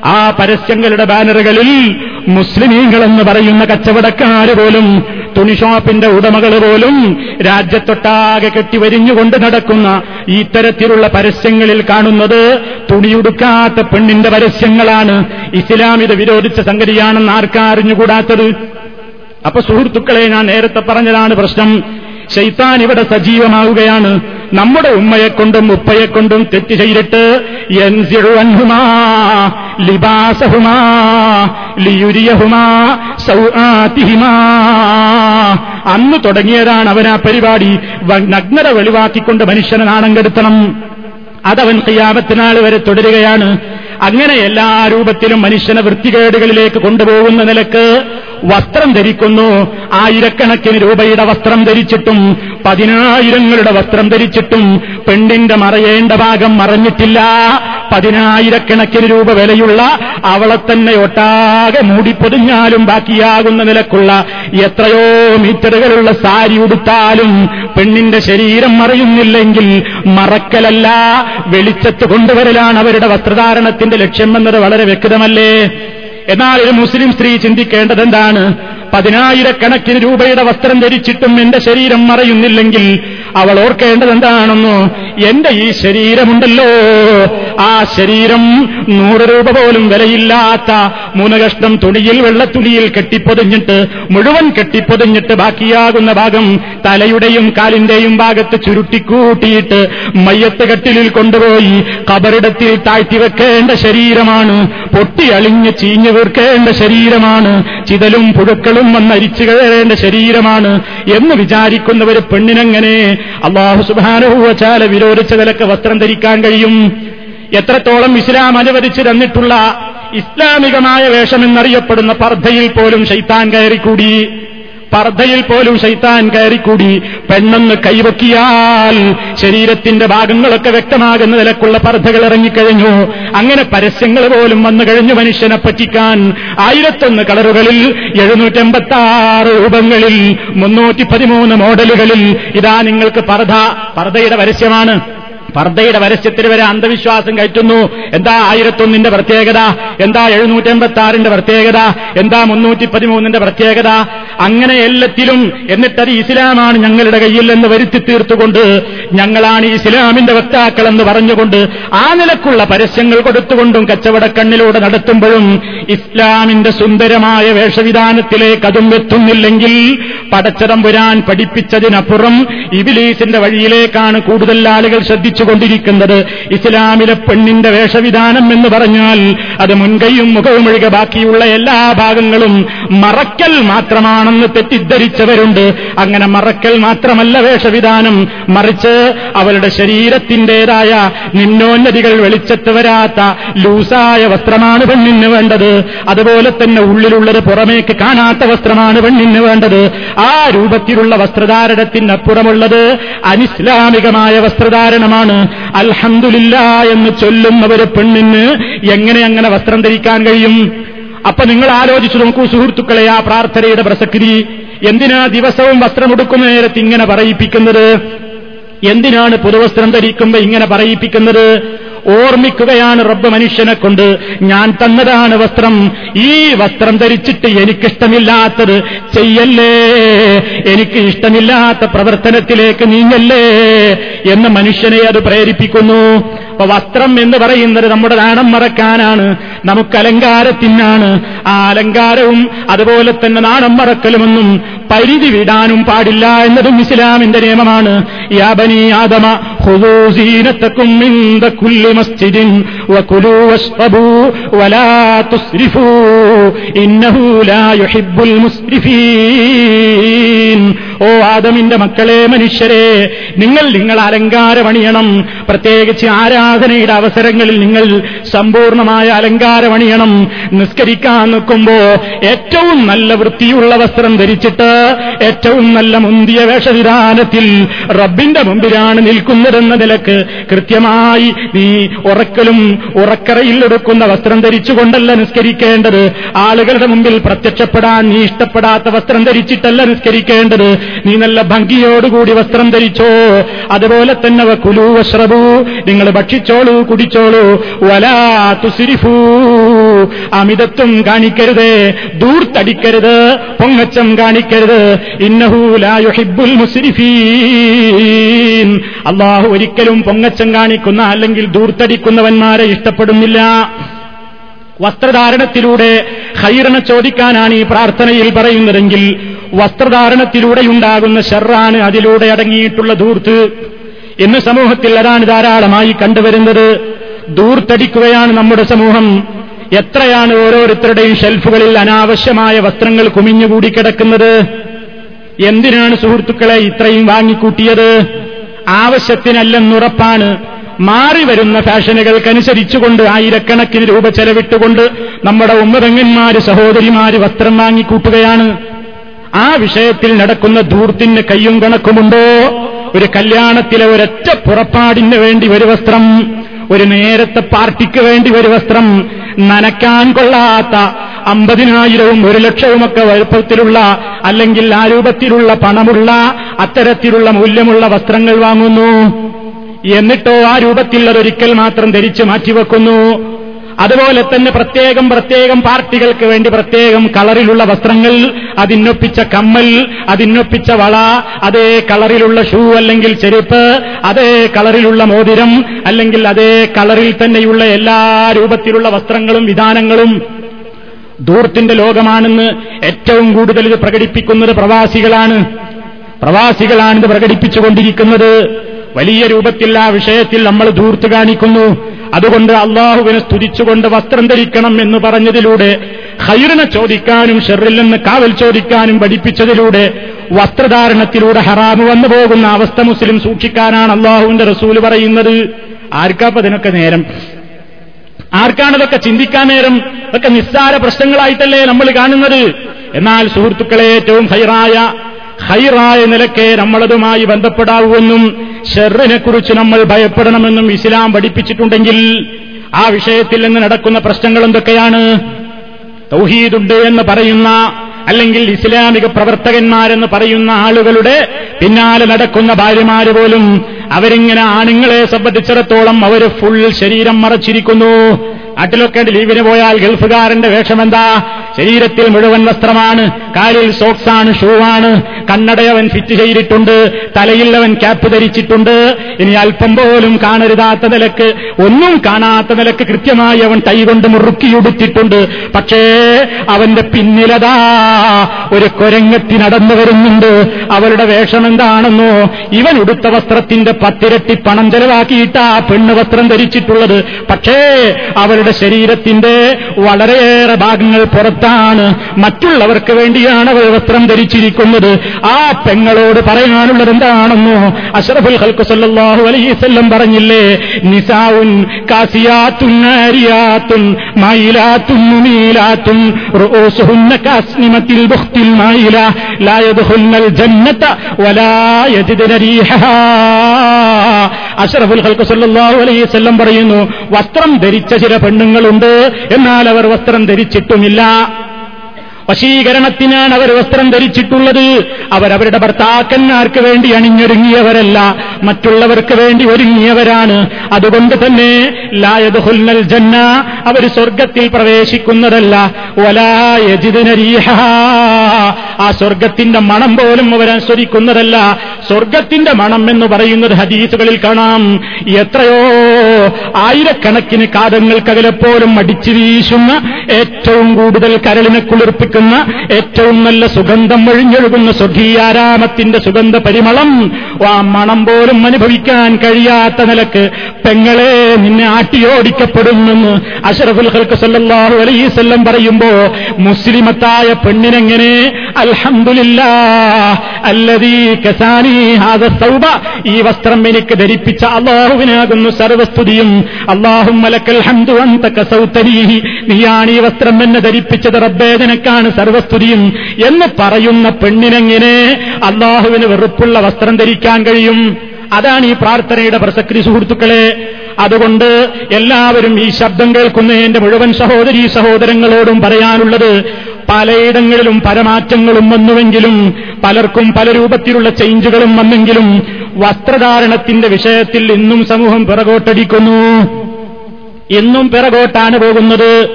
ആ പരസ്യങ്ങളുടെ ബാനറുകളിൽ മുസ്ലിമീങ്ങളെന്ന് പറയുന്ന കച്ചവടക്കാര് പോലും തുണി ഷോപ്പിന്റെ ഉടമകൾ പോലും രാജ്യത്തൊട്ടാകെ കെട്ടിവരിഞ്ഞുകൊണ്ട് നടക്കുന്ന ഇത്തരത്തിലുള്ള പരസ്യങ്ങളിൽ കാണുന്നത് തുണിയുടുക്കാത്ത പെണ്ണിന്റെ പരസ്യങ്ങളാണ്. ഇസ്ലാം ഇത് വിരോധിച്ച സംഗതിയാണെന്ന് ആർക്കാ അറിഞ്ഞുകൂടാത്തത്? അപ്പൊ സുഹൃത്തുക്കളെ ഞാൻ നേരത്തെ പറഞ്ഞതാണ് പ്രശ്നം. ശൈത്താൻ ഇവിടെ സജീവമാവുകയാണ്. നമ്മുടെ ഉമ്മയെക്കൊണ്ടും ഉപ്പയെക്കൊണ്ടും തെറ്റ് ചെയ്തിട്ട് ലിബാസഹുമാ ലിയുരിയഹുമാ സൗആതിഹിമാ. അന്ന് തുടങ്ങിയതാണ് അവൻ ആ പരിപാടി. നഗ്നത വെളിവാക്കിക്കൊണ്ട് മനുഷ്യനെ നാണം കെടുത്തണം. അതവൻ കയ്യാമത്തിനാൾ വരെ തുടരുകയാണ്. അങ്ങനെ എല്ലാ രൂപത്തിലും മനുഷ്യനെ വൃത്തികേടുകളിലേക്ക് കൊണ്ടുപോകുന്ന നിലയ്ക്ക് വസ്ത്രം ധരിക്കുന്നു. ആയിരക്കണക്കിന് രൂപയുടെ വസ്ത്രം ധരിച്ചിട്ടും പതിനായിരങ്ങളുടെ വസ്ത്രം ധരിച്ചിട്ടും പെണ്ണിന്റെ മറയേണ്ട ഭാഗം മറഞ്ഞിട്ടില്ല. പതിനായിരക്കണക്കിന് രൂപ വിലയുള്ള അവളെ തന്നെ ഒട്ടാകെ മൂടിപ്പൊതിഞ്ഞാലും ബാക്കിയാകുന്ന നിലക്കുള്ള എത്രയോ മീറ്ററുകളുള്ള സാരി ഉടുത്താലും പെണ്ണിന്റെ ശരീരം മറയുന്നില്ലെങ്കിൽ മറക്കലല്ല. വെളിച്ചത്ത് കൊണ്ടുവരലാണ് അവരുടെ വസ്ത്രധാരണത്തിന്റെ ലക്ഷ്യമെന്നത് വളരെ വ്യക്തമല്ലേ? എന്നാൽ ഒരു മുസ്ലിം സ്ത്രീ ചിന്തിക്കേണ്ടത് എന്താണ് പതിനായിരക്കണക്കിന് രൂപയുടെ വസ്ത്രം ധരിച്ചിട്ടും എന്റെ ശരീരം മറയുന്നില്ലെങ്കിൽ അവൾ ഓർക്കേണ്ടത് എന്താണെന്നോ എന്റെ ഈ ശരീരമുണ്ടല്ലോ. ആ ശരീരം നൂറ് രൂപ പോലും വിലയില്ലാത്ത മൂന്ന് കഷ്ണം തുണിയിൽ വെള്ളത്തുണിയിൽ കെട്ടിപ്പൊതിഞ്ഞിട്ട് മുഴുവൻ കെട്ടിപ്പൊതിഞ്ഞിട്ട് ബാക്കിയാകുന്ന ഭാഗം തലയുടെയും കാലിന്റെയും ഭാഗത്ത് ചുരുട്ടിക്കൂട്ടിയിട്ട് മയ്യത്ത് കെട്ടിലിൽ കൊണ്ടുപോയി കബറിടത്തിൽ താഴ്ത്തിവെക്കേണ്ട ശരീരമാണ്. പൊട്ടിയളിഞ്ഞ് ചീഞ്ഞു വീർക്കേണ്ട ശരീരമാണ്. ചിതലും പുഴുക്കളും വന്നരിച്ചു കയറേണ്ട ശരീരമാണ് എന്ന് വിചാരിക്കുന്നവർ പെണ്ണിനെങ്ങനെ അള്ളാഹു സുബാനുഭൂവച്ചാല വിരോധിച്ച നിലയ്ക്ക് വസ്ത്രം ധരിക്കാൻ കഴിയും. എത്രത്തോളം ഇസ്ലാം അനുവദിച്ചു തന്നിട്ടുള്ള ഇസ്ലാമികമായ വേഷമെന്നറിയപ്പെടുന്ന പർദ്ധയിൽ പോലും ശൈത്താൻ കയറിക്കൂടി. പർദ്ധയിൽ പോലും ശൈത്താൻ കയറിക്കൂടി. പെണ്ണെന്ന് കൈവക്കിയാൽ ശരീരത്തിന്റെ ഭാഗങ്ങളൊക്കെ വ്യക്തമാകുന്ന നിലക്കുള്ള പർദ്ധകൾ ഇറങ്ങിക്കഴിഞ്ഞു. അങ്ങനെ പരസ്യങ്ങൾ പോലും വന്നു കഴിഞ്ഞു മനുഷ്യനെ പറ്റിക്കാൻ. ആയിരത്തൊന്ന് കളറുകളിൽ എഴുന്നൂറ്റമ്പത്തി ആറ് രൂപങ്ങളിൽ മുന്നൂറ്റി പതിമൂന്ന് മോഡലുകളിൽ. ഇതാ നിങ്ങൾക്ക് പർദ്ധ പർദ്ധയുടെ പരസ്യമാണ്. പർദ്ദയുടെ പരസ്യത്തിൽ വരെ അന്ധവിശ്വാസം കയറ്റുന്നു. എന്താ ആയിരത്തൊന്നിന്റെ പ്രത്യേകത? എന്താ എഴുന്നൂറ്റി എൺപത്തി ആറിന്റെ പ്രത്യേകത? എന്താ മുന്നൂറ്റി പതിമൂന്നിന്റെ പ്രത്യേകത? അങ്ങനെ എല്ലാത്തിലും എന്നിട്ടത് ഇസ്ലാമാണ് ഞങ്ങളുടെ കയ്യിൽ എന്ന് വരുത്തി തീർത്തുകൊണ്ട് ഞങ്ങളാണ് ഇസ്ലാമിന്റെ വക്താക്കൾ എന്ന് പറഞ്ഞുകൊണ്ട് ആ നിലക്കുള്ള പരസ്യങ്ങൾ കൊടുത്തുകൊണ്ടും കച്ചവടക്കണ്ണിലൂടെ നടത്തുമ്പോഴും ഇസ്ലാമിന്റെ സുന്ദരമായ വേഷവിധാനത്തിലേക്ക് അതും എത്തുന്നില്ലെങ്കിൽ വരാൻ പഠിപ്പിച്ചതിനപ്പുറം ഇബിലീസിന്റെ വഴിയിലേക്കാണ് കൂടുതൽ ആളുകൾ ശ്രദ്ധിച്ചുകൊണ്ടിരിക്കുന്നത് ഇസ്ലാമിലെ പെണ്ണിന്റെ വേഷവിധാനം എന്ന് പറഞ്ഞാൽ അത് മുൻകൈയും മുഖവും ഒഴികെ ബാക്കിയുള്ള എല്ലാ ഭാഗങ്ങളും മറക്കൽ മാത്രമാണെന്ന് തെറ്റിദ്ധരിച്ചവരുണ്ട്. അങ്ങനെ മറക്കൽ മാത്രമല്ല വേഷവിധാനം. മറിച്ച് അവരുടെ ശരീരത്തിന്റേതായ നിന്നോന്നതികൾ വെളിച്ചത്ത് വരാത്ത ലൂസായ വസ്ത്രമാണ് പെണ്ണിന് വേണ്ടത്. അതുപോലെ തന്നെ ഉള്ളിലുള്ളത് പുറമേക്ക് കാണാത്ത വസ്ത്രമാണ് പെണ്ണിന് വേണ്ടത്. ആ രൂപത്തിലുള്ള വസ്ത്രധാരണത്തിനപ്പുറമുള്ളത് അനിസ്ലാമികമായ വസ്ത്രധാരണമാണ്. അൽഹന്ദില്ല എന്ന് ചൊല്ലുന്നവരെ പെണ്ണിന് എങ്ങനെ അങ്ങനെ വസ്ത്രം ധരിക്കാൻ കഴിയും? അപ്പൊ നിങ്ങൾ ആലോചിച്ചു നോക്കൂ സുഹൃത്തുക്കളെ ആ പ്രാർത്ഥനയുടെ പ്രസക്തി. എന്തിനാ ദിവസവും വസ്ത്രമെടുക്കുന്ന നേരത്ത് ഇങ്ങനെ പറയിപ്പിക്കുന്നത്? എന്തിനാണ് പുതുവസ്ത്രം ധരിക്കുമ്പോ ഇങ്ങനെ പറയിപ്പിക്കുന്നത്? ഓർമ്മിക്കുകയാണ് റബ്ബ് മനുഷ്യനെ കൊണ്ട്. ഞാൻ തന്നതാണ് വസ്ത്രം. ഈ വസ്ത്രം ധരിച്ചിട്ട് എനിക്കിഷ്ടമില്ലാത്തത് ചെയ്യല്ലേ? എനിക്ക് ഇഷ്ടമില്ലാത്ത പ്രവർത്തനത്തിലേക്ക് നീങ്ങല്ലേ? എന്ന് മനുഷ്യനെ അത് പ്രേരിപ്പിക്കുന്നു. അപ്പൊ വസ്ത്രം എന്ന് പറയുന്നത് നമ്മുടെ നാണം മറക്കാനാണ്. നമുക്ക് അലങ്കാരത്തിനാണ്. ആ അലങ്കാരവും അതുപോലെ തന്നെ നാണം മറക്കലുമെന്നും പരിധി വിടാനും പാടില്ല എന്നതും ഇസ്ലാമിന്റെ നിയമമാണ്. യാബനി ആദമ ഓ ആദമിന്റെ മക്കളെ മനുഷ്യരെ നിങ്ങൾ നിങ്ങൾ അലങ്കാരമണിയണം. പ്രത്യേകിച്ച് ആരാധനയുടെ അവസരങ്ങളിൽ നിങ്ങൾ സമ്പൂർണമായ അലങ്കാരമണിയണം. നിസ്കരിക്കാൻ നിൽക്കുമ്പോ ഏറ്റവും നല്ല വൃത്തിയുള്ള വസ്ത്രം ധരിച്ചിട്ട് ഏറ്റവും നല്ല മുന്തിയ വേഷവിധാനത്തിൽ റബ്ബിന്റെ മുമ്പിലാണ് നിൽക്കുന്നത്. നിൽക്കുന്നതെന്ന നിലയ്ക്ക് കൃത്യമായി നീ ഉറക്കലും ഉറക്കറയിൽ എടുക്കുന്ന വസ്ത്രം ധരിച്ചുകൊണ്ടല്ല നിസ്കരിക്കേണ്ടത്. ആളുകളുടെ മുമ്പിൽ പ്രത്യക്ഷപ്പെടാൻ നീ ഇഷ്ടപ്പെടാത്ത വസ്ത്രം ധരിച്ചിട്ടല്ല നിസ്കരിക്കേണ്ടത്. നീ നല്ല ഭംഗിയോടുകൂടി വസ്ത്രം ധരിച്ചോ. അതുപോലെ തന്നെ കുലു വശ്രബു നിങ്ങൾ ഭക്ഷിച്ചോളൂ കുടിച്ചോളൂ. വലാ തുസിരിഫൂ. അമിതത്വം കാണിക്കരുത് ദൂർത്തടിക്കരുത് പൊങ്ങച്ചം കാണിക്കരുത്. ഇന്നഹൂലായുഹിബുൽ മുസ്രിഫീൻ. അള്ളാഹു ഒരിക്കലും പൊങ്ങച്ചം കാണിക്കുന്ന അല്ലെങ്കിൽ ദൂർത്തടിക്കുന്നവന്മാരെ ഇഷ്ടപ്പെടുന്നില്ല. വസ്ത്രധാരണത്തിലൂടെ ഹൈറണ ചോദിക്കാനാണ് ഈ പ്രാർത്ഥനയിൽ പറയുന്നതെങ്കിൽ വസ്ത്രധാരണത്തിലൂടെയുണ്ടാകുന്ന ഷെറാണ് അതിലൂടെ അടങ്ങിയിട്ടുള്ള ധൂർത്ത്. എന്ന് സമൂഹത്തിൽ അതാണ് ധാരാളമായി കണ്ടുവരുന്നത്. ദൂർത്തടിക്കുകയാണ് നമ്മുടെ സമൂഹം. എത്രയാണ് ഓരോരുത്തരുടെയും ഷെൽഫുകളിൽ അനാവശ്യമായ വസ്ത്രങ്ങൾ കുമിഞ്ഞുകൂടി കിടക്കുന്നത്? എന്തിനാണ് സുഹൃത്തുക്കളെ ഇത്രയും വാങ്ങിക്കൂട്ടിയത്? ആവശ്യത്തിനല്ലെന്നുറപ്പാണ് മാറി വരുന്ന ഫാഷനുകൾക്കനുസരിച്ചുകൊണ്ട് ആയിരക്കണക്കിന് രൂപ ചെലവിട്ടുകൊണ്ട് നമ്മുടെ ഉമ്മതങ്ങന്മാര് സഹോദരിമാര് വസ്ത്രം വാങ്ങിക്കൂട്ടുകയാണ്. ആ വിഷയത്തിൽ നടക്കുന്ന ധൂർത്തിന് കയ്യും കണക്കുമുണ്ടോ? ഒരു കല്യാണത്തിലെ ഒരൊറ്റ പുറപ്പാടിന് വേണ്ടി ഒരു വസ്ത്രം ഒരു നേരത്തെ പാർട്ടിക്ക് വേണ്ടി ഒരു വസ്ത്രം നനക്കാൻ കൊള്ളാത്ത അമ്പതിനായിരവും ഒരു ലക്ഷവുമൊക്കെ വലുപ്പത്തിലുള്ള അല്ലെങ്കിൽ ആ രൂപത്തിലുള്ള പണമുള്ള അത്തരത്തിലുള്ള മൂല്യമുള്ള വസ്ത്രങ്ങൾ വാങ്ങുന്നു. എന്നിട്ടോ ആ രൂപത്തിൽ അതൊരിക്കൽ മാത്രം ധരിച്ച് മാറ്റിവെക്കുന്നു. അതുപോലെ തന്നെ പ്രത്യേകം പ്രത്യേകം പാർട്ടികൾക്ക് വേണ്ടി പ്രത്യേകം കളറിലുള്ള വസ്ത്രങ്ങൾ അതിനൊപ്പിച്ച കമ്മൽ അതിനൊപ്പിച്ച വള അതേ കളറിലുള്ള ഷൂ അല്ലെങ്കിൽ ചെരുപ്പ് അതേ കളറിലുള്ള മോതിരം അല്ലെങ്കിൽ അതേ കളറിൽ തന്നെയുള്ള എല്ലാ രൂപത്തിലുള്ള വസ്ത്രങ്ങളും വിധാനങ്ങളും ദൂർത്തിന്റെ ലോകമാണെന്ന് ഏറ്റവും കൂടുതൽ ഇത് പ്രകടിപ്പിക്കുന്നത് പ്രവാസികളാണ്. പ്രവാസികളാണിത് പ്രകടിപ്പിച്ചുകൊണ്ടിരിക്കുന്നത്. വലിയ രൂപത്തിൽ ആ വിഷയത്തിൽ നമ്മൾ ധൂർത്ത് കാണിക്കുന്നു. അതുകൊണ്ട് അള്ളാഹുവിനെ സ്തുതിച്ചുകൊണ്ട് വസ്ത്രം ധരിക്കണം എന്ന് പറഞ്ഞതിലൂടെ ഹൈറിനെ ചോദിക്കാനും ഷെറിൽ നിന്ന് കാവൽ ചോദിക്കാനും പഠിപ്പിച്ചതിലൂടെ വസ്ത്രധാരണത്തിലൂടെ ഹറാമ് വന്നു പോകുന്ന അവസ്ഥ മുസ്ലിം സൂക്ഷിക്കാനാണ് അള്ളാഹുവിന്റെ റസൂൽ പറയുന്നത്. ആർക്കാപ്പതിനൊക്കെ നേരം? ആർക്കാണതൊക്കെ ചിന്തിക്കാൻ നേരം? ഇതൊക്കെ നിസ്സാര പ്രശ്നങ്ങളായിട്ടല്ലേ നമ്മൾ കാണുന്നത്? എന്നാൽ സുഹൃത്തുക്കളെ ഏറ്റവും ഹൈറായ ഹൈറായ നിലക്കെ നമ്മളതുമായി ബന്ധപ്പെടാവുമെന്നും ഷെറിനെ കുറിച്ച് നമ്മൾ ഭയപ്പെടണമെന്നും ഇസ്ലാം പഠിപ്പിച്ചിട്ടുണ്ടെങ്കിൽ ആ വിഷയത്തിൽ നിന്ന് നടക്കുന്ന പ്രശ്നങ്ങൾ എന്തൊക്കെയാണ്? തൗഹീദുണ്ട് എന്ന് പറയുന്ന അല്ലെങ്കിൽ ഇസ്ലാമിക പ്രവർത്തകന്മാരെന്ന് പറയുന്ന ആളുകളുടെ പിന്നാലെ നടക്കുന്ന ഭാര്യമാര് പോലും അവരിങ്ങനെ ആണുങ്ങളെ സംബന്ധിച്ചിടത്തോളം അവർ ഫുൾ ശരീരം മറച്ചിരിക്കുന്നു. നാട്ടിലൊക്കെ ലീവിന് പോയാൽ ഗൾഫുകാരന്റെ വേഷം എന്താ ശരീരത്തിൽ മുഴുവൻ വസ്ത്രമാണ് കാലിൽ സോക്സാണ് ഷൂവാണ് കണ്ണടയവൻ ഫിറ്റ് ചെയ്തിട്ടുണ്ട് തലയിൽ അവൻ ക്യാപ്പ് ധരിച്ചിട്ടുണ്ട്. ഇനി അല്പം പോലും കാണരുതാത്ത നിലയ്ക്ക് ഒന്നും കാണാത്ത നിലയ്ക്ക് കൃത്യമായി അവൻ കൈ കൊണ്ട് മുറുക്കിയുടുത്തിട്ടുണ്ട് പക്ഷേ അവന്റെ പിന്നിലതാ ഒരു കൊരങ്ങത്തി നടന്നു വരുന്നുണ്ട്. അവരുടെ വേഷം എന്താണെന്നോ ഇവൻ ഉടുത്ത വസ്ത്രത്തിന്റെ പത്തിരട്ടി പണം ചെലവാക്കിയിട്ടാ പെണ്ണ് വസ്ത്രം ധരിച്ചിട്ടുള്ളത്. പക്ഷേ അവളുടെ ശരീരത്തിന്റെ വളരെയേറെ ഭാഗങ്ങൾ പുറത്താണ്. മറ്റുള്ളവർക്ക് വേണ്ടിയാണ് അവൾ വസ്ത്രം ധരിച്ചിരിക്കുന്നത്. ആ പെങ്ങളോട് പറയാനുള്ളത് എന്താണെന്നോ? അഷറഫുൽ ഹൽക്കു സല്ലാഹു അലൈവല്ലം പറഞ്ഞില്ലേ നിസാവുൻ കാസിയാത്തുൻ നാരിയാത്തുൻ മയിലാത്തുൻ മുമീലാത്തുൻ റൂസുഹുന്ന കാസ്നിമത്തിൽ ബുഖ്തിൽ മയില ലാ ജന്നത വലാ യജിദന റീഹഹാ അഷറഫുൽ ഹൽക്കു സല്ലാഹു അലൈഹി വസല്ലം പറയുന്നു വസ്ത്രം ധരിച്ച ചില പെണ്ണുങ്ങളുണ്ട്. എന്നാൽ അവർ വസ്ത്രം ധരിച്ചിട്ടുമില്ല. വശീകരണത്തിനാണ് അവർ വസ്ത്രം ധരിച്ചിട്ടുള്ളത്. അവരവരുടെ ഭർത്താക്കന്മാർക്ക് വേണ്ടി അണിഞ്ഞൊരുങ്ങിയവരല്ല. മറ്റുള്ളവർക്ക് വേണ്ടി ഒരുങ്ങിയവരാണ്. അതുകൊണ്ട് തന്നെ ലായതുഹുൽനൽ ജന്ന അവർ സ്വർഗത്തിൽ പ്രവേശിക്കുന്നതല്ല. ഒലായജിതനരീഹ ആ സ്വർഗത്തിന്റെ മണം പോലും അവരാസ്വദിക്കുന്നതല്ല സ്വർഗത്തിന്റെ മണം എന്ന് പറയുന്നത് ഹദീസുകളിൽ കാണാം. എത്രയോ ആയിരക്കണക്കിന് കാതങ്ങൾക്കകലെപ്പോലും അടിച്ചു വീശുന്ന ഏറ്റവും കൂടുതൽ കരളിനെ കുളിർപ്പിക്കുന്ന കൊടുക്കുന്ന ഏറ്റവും നല്ല സുഗന്ധം ഒഴിഞ്ഞൊഴുകുന്ന സ്വകീയാരാമത്തിന്റെ സുഗന്ധ പരിമളം ആ മണം പോലും അനുഭവിക്കാൻ കഴിയാത്ത നിലയ്ക്ക് പെങ്ങളെ നിന്നെ ആട്ടിയോടിക്കപ്പെടുമെന്ന് അഷറഫുൽ ഹൽക്ക് സല്ലാഹു അലൈസല്ലം പറയുമ്പോ മുസ്ലിമത്തായ പെണ്ണിനെങ്ങനെ അൽഹംദുലില്ലാ അല്ലതീ കസാനി ഹാദ സൗബ ഈ വസ്ത്രം എനിക്ക് ധരിപ്പിച്ച അള്ളാഹുവിനാകുന്നു സർവസ്തുതിയും. അള്ളാഹും മലക്കൽ ഹംദു അന്ത കസൗത്തരീഹി നീയാണ് ഈ വസ്ത്രം എന്നെ ധരിപ്പിച്ചത്. റബ്ബേ നിനക്കാണ് സർവസ്തുതിയും എന്ന് പറയുന്ന പെണ്ണിനെങ്ങനെ അള്ളാഹുവിന് വെറുപ്പുള്ള വസ്ത്രം ധരിക്കാൻ കഴിയും? അതാണ് ഈ പ്രാർത്ഥനയുടെ പ്രസക്തി സുഹൃത്തുക്കളെ. അതുകൊണ്ട് എല്ലാവരും ഈ ശബ്ദം കേൾക്കുന്ന എന്റെ മുഴുവൻ സഹോദരി സഹോദരങ്ങളോടും പറയാനുള്ളത് പലയിടങ്ങളിലും പരമാറ്റങ്ങളും വന്നുവെങ്കിലും പലർക്കും പല രൂപത്തിലുള്ള ചേഞ്ചുകളും വന്നെങ്കിലും വസ്ത്രധാരണത്തിന്റെ വിഷയത്തിൽ ഇന്നും സമൂഹം പിറകോട്ടടിക്കുന്നു. എന്നും പിറകോട്ടാണ് പോകുന്നത്.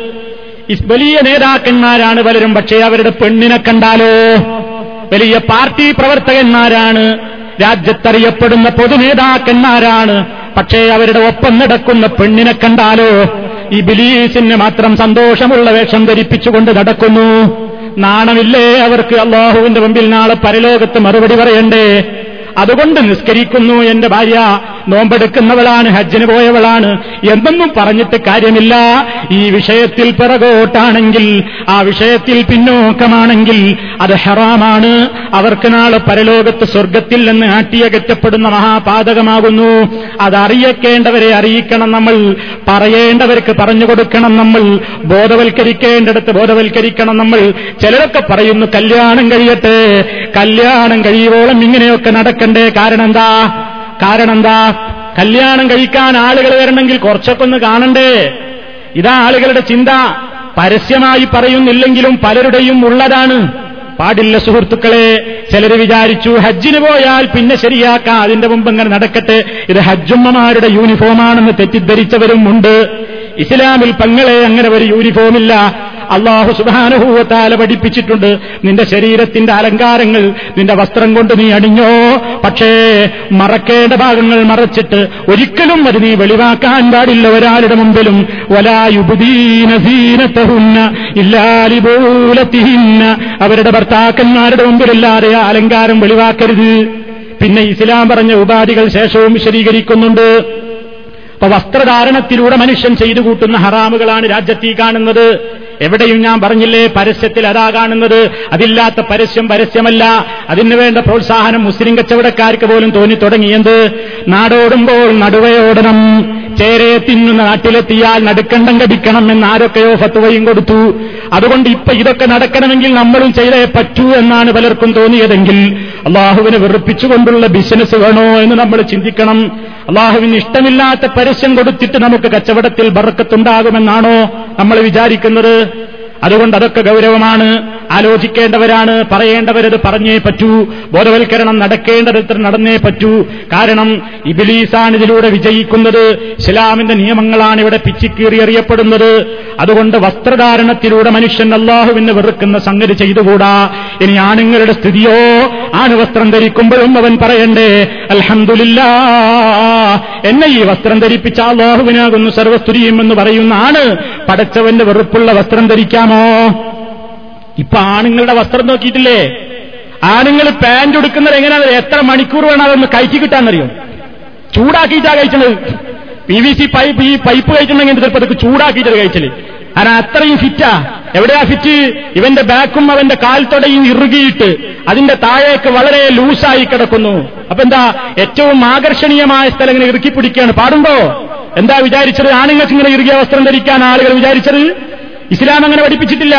വലിയ നേതാക്കന്മാരാണ് പലരും പക്ഷേ അവരുടെ പെണ്ണിനെ കണ്ടാലോ? വലിയ പാർട്ടി പ്രവർത്തകന്മാരാണ് രാജ്യത്തറിയപ്പെടുന്ന പൊതുനേതാക്കന്മാരാണ് പക്ഷേ അവരുടെ ഒപ്പം നടക്കുന്ന പെണ്ണിനെ കണ്ടാലോ? ഈ ബിലീസിന് മാത്രം സന്തോഷമുള്ള വേഷം ധരിപ്പിച്ചുകൊണ്ട് നടക്കുന്നു. നാണമില്ലേ അവർക്ക് അള്ളാഹുവിന്റെ മുമ്പിൽ നാളെ പരലോകത്ത് മറുപടി പറയണ്ടേ? അതുകൊണ്ട് നിസ്കരിക്കുന്നു എന്റെ ഭാര്യ. നോമ്പെടുക്കുന്നവളാണ് ഹജ്ജിന് പോയവളാണ്. എന്തെന്നും പറഞ്ഞിട്ട് കാര്യമില്ല. ഈ വിഷയത്തിൽ പിറകോട്ടാണെങ്കിൽ ആ വിഷയത്തിൽ പിന്നോക്കമാണെങ്കിൽ അത് ഹറാമാണ്. അവർക്ക് നാളെ പരലോകത്ത് സ്വർഗത്തിൽ നിന്ന് ആട്ടിയകറ്റപ്പെടുന്ന മഹാപാതകമാകുന്നു. അതറിയിക്കേണ്ടവരെ അറിയിക്കണം നമ്മൾ. പറയേണ്ടവർക്ക് പറഞ്ഞു കൊടുക്കണം നമ്മൾ. ബോധവൽക്കരിക്കേണ്ടടുത്ത് ബോധവൽക്കരിക്കണം നമ്മൾ. ചിലരൊക്കെ പറയുന്നു കല്യാണം കഴിയട്ടെ കല്യാണം കഴിയുവോളം ഇങ്ങനെയൊക്കെ നടക്കണ്ടേ. കാരണം എന്താ? കാരണം എന്താ കല്യാണം കഴിക്കാൻ ആളുകൾ വരണമെങ്കിൽ കുറച്ചൊക്കെ ഒന്ന് കാണണ്ടേ? ഇതാ ആളുകളുടെ ചിന്ത. പരസ്യമായി പറയുന്നില്ലെങ്കിലും പലരുടെയും ഉള്ളതാണ്. പാടില്ല സുഹൃത്തുക്കളെ ചിലർ വിചാരിച്ചു ഹജ്ജിന് പോയാൽ പിന്നെ ശരിയാക്കാം അതിന്റെ മുമ്പ് ഇങ്ങനെ നടക്കട്ടെ. ഇത് ഹജ്ജുമ്മമാരുടെ യൂണിഫോമാണെന്ന് തെറ്റിദ്ധരിച്ചവരും ഉണ്ട്. ഇസ്ലാമിൽ പങ്ങളെ അങ്ങനെ ഒരു യൂണിഫോമില്ല. അള്ളാഹു സുബാനുഭൂവത്താല പഠിപ്പിച്ചിട്ടുണ്ട്. നിന്റെ ശരീരത്തിന്റെ അലങ്കാരങ്ങൾ നിന്റെ വസ്ത്രം കൊണ്ട് നീ അണിഞ്ഞോ? പക്ഷേ മറക്കേണ്ട ഭാഗങ്ങൾ മറച്ചിട്ട് ഒരിക്കലും അത് നീ വെളിവാക്കാൻ പാടില്ല ഒരാളുടെ മുമ്പിലും. വലായുബുദീനസീനത്തഹുന്ന അവരുടെ ഭർത്താക്കന്മാരുടെ മുമ്പിലല്ലാതെ അലങ്കാരം വെളിവാക്കരുത്. പിന്നെ ഇസ്ലാം പറഞ്ഞ ഉപാധികൾ ശേഷവും വിശദീകരിക്കുന്നുണ്ട്. അപ്പൊ വസ്ത്രധാരണത്തിലൂടെ മനുഷ്യൻ ചെയ്തു കൂട്ടുന്ന ഹറാമുകളാണ് രാജ്യത്തീ കാണുന്നത്. എവിടെയും ഞാൻ പറഞ്ഞില്ലേ പരസ്യത്തിൽ അതാ കാണുന്നത്. അതില്ലാത്ത പരസ്യം പരസ്യമല്ല. അതിനുവേണ്ട പ്രോത്സാഹനം മുസ്ലിം കച്ചവടക്കാർക്ക് പോലും തോന്നി തുടങ്ങിയത്. നാടോടുമ്പോൾ നടുവയോടണം. ചേരയെ തിന്നുന്ന നാട്ടിലെത്തിയാൽ നടുക്കണ്ടം കടിക്കണം എന്ന് ആരൊക്കെയോ ഫത്തുവയും കൊടുത്തു. അതുകൊണ്ട് ഇപ്പൊ ഇതൊക്കെ നടക്കണമെങ്കിൽ നമ്മളും ചെയ്തേ പറ്റൂ എന്നാണ് പലർക്കും തോന്നിയതെങ്കിൽ അള്ളാഹുവിനെ വെറുപ്പിച്ചുകൊണ്ടുള്ള ബിസിനസ് വേണോ എന്ന് നമ്മൾ ചിന്തിക്കണം. അള്ളാഹുവിന് ഇഷ്ടമില്ലാത്ത പരസ്യം കൊടുത്തിട്ട് നമുക്ക് കച്ചവടത്തിൽ ബറക്കത്തുണ്ടാകുമെന്നാണോ നമ്മൾ വിചാരിക്കുന്നത്? അതുകൊണ്ട് അതൊക്കെ ഗൗരവമാണ്. ആലോചിക്കേണ്ടവരാണ്. പറയേണ്ടവരത് പറഞ്ഞേ പറ്റൂ. ബോധവൽക്കരണം നടക്കേണ്ടത് നടന്നേ പറ്റൂ. കാരണം ഇബിലീസാണ് ഇതിലൂടെ വിജയിക്കുന്നത്. ഇസ്ലാമിന്റെ നിയമങ്ങളാണ് ഇവിടെ പിച്ചിക്കീറി അറിയപ്പെടുന്നത് അതുകൊണ്ട് വസ്ത്രധാരണത്തിലൂടെ മനുഷ്യൻ അള്ളാഹുവിന് വെറുക്കുന്ന സംഗതി ചെയ്തുകൂടാ. ഇനി ആണുങ്ങളുടെ സ്ഥിതിയോ? ആണ് വസ്ത്രം ധരിക്കുമ്പോഴും അവൻ പറയണ്ടേ അൽഹന്ദില്ല എന്നെ ഈ വസ്ത്രം ധരിപ്പിച്ച അള്ളാഹുവിനാകുന്നു സർവസ്തുരിയും എന്ന് പറയുന്ന ആണ് പടച്ചവന്റെ വെറുപ്പുള്ള വസ്ത്രം ധരിക്കാമോ ഇപ്പൊ ആണുങ്ങളുടെ വസ്ത്രം നോക്കിയിട്ടില്ലേ? ആണുങ്ങൾ പാന്റ് എടുക്കുന്നത് എങ്ങനെയാണ് എത്ര മണിക്കൂർ വേണം അതൊന്ന് കയറ്റി കിട്ടാന്നറിയോ? ചൂടാക്കിയിട്ടാ കഴിച്ചത്. പി വി സി പൈപ്പ് ഈ പൈപ്പ് കഴിച്ചിട്ടുണ്ടെങ്കിൽ ചിലപ്പോൾ അതൊക്കെ ചൂടാക്കിയിട്ടാണ് കഴിച്ചത്. കാരണം അത്രയും ഫിറ്റാ എവിടെയാ ഫിറ്റ് ഇവന്റെ ബാക്കും അവന്റെ കാൽത്തൊടയും ഇറുകിയിട്ട് അതിന്റെ താഴേക്ക് വളരെ ലൂസായി കിടക്കുന്നു. അപ്പൊ എന്താ? ഏറ്റവും ആകർഷണീയമായ സ്ഥലങ്ങൾ ഇറുക്കി പിടിക്കുകയാണ്. പാടുണ്ടോ? എന്താ വിചാരിച്ചത്? ആണുങ്ങൾക്ക് ഇങ്ങനെ ഇറുകിയ വസ്ത്രം ധരിക്കാൻ ആളുകൾ വിചാരിച്ചത്? ഇസ്ലാം അങ്ങനെ പഠിപ്പിച്ചിട്ടില്ല.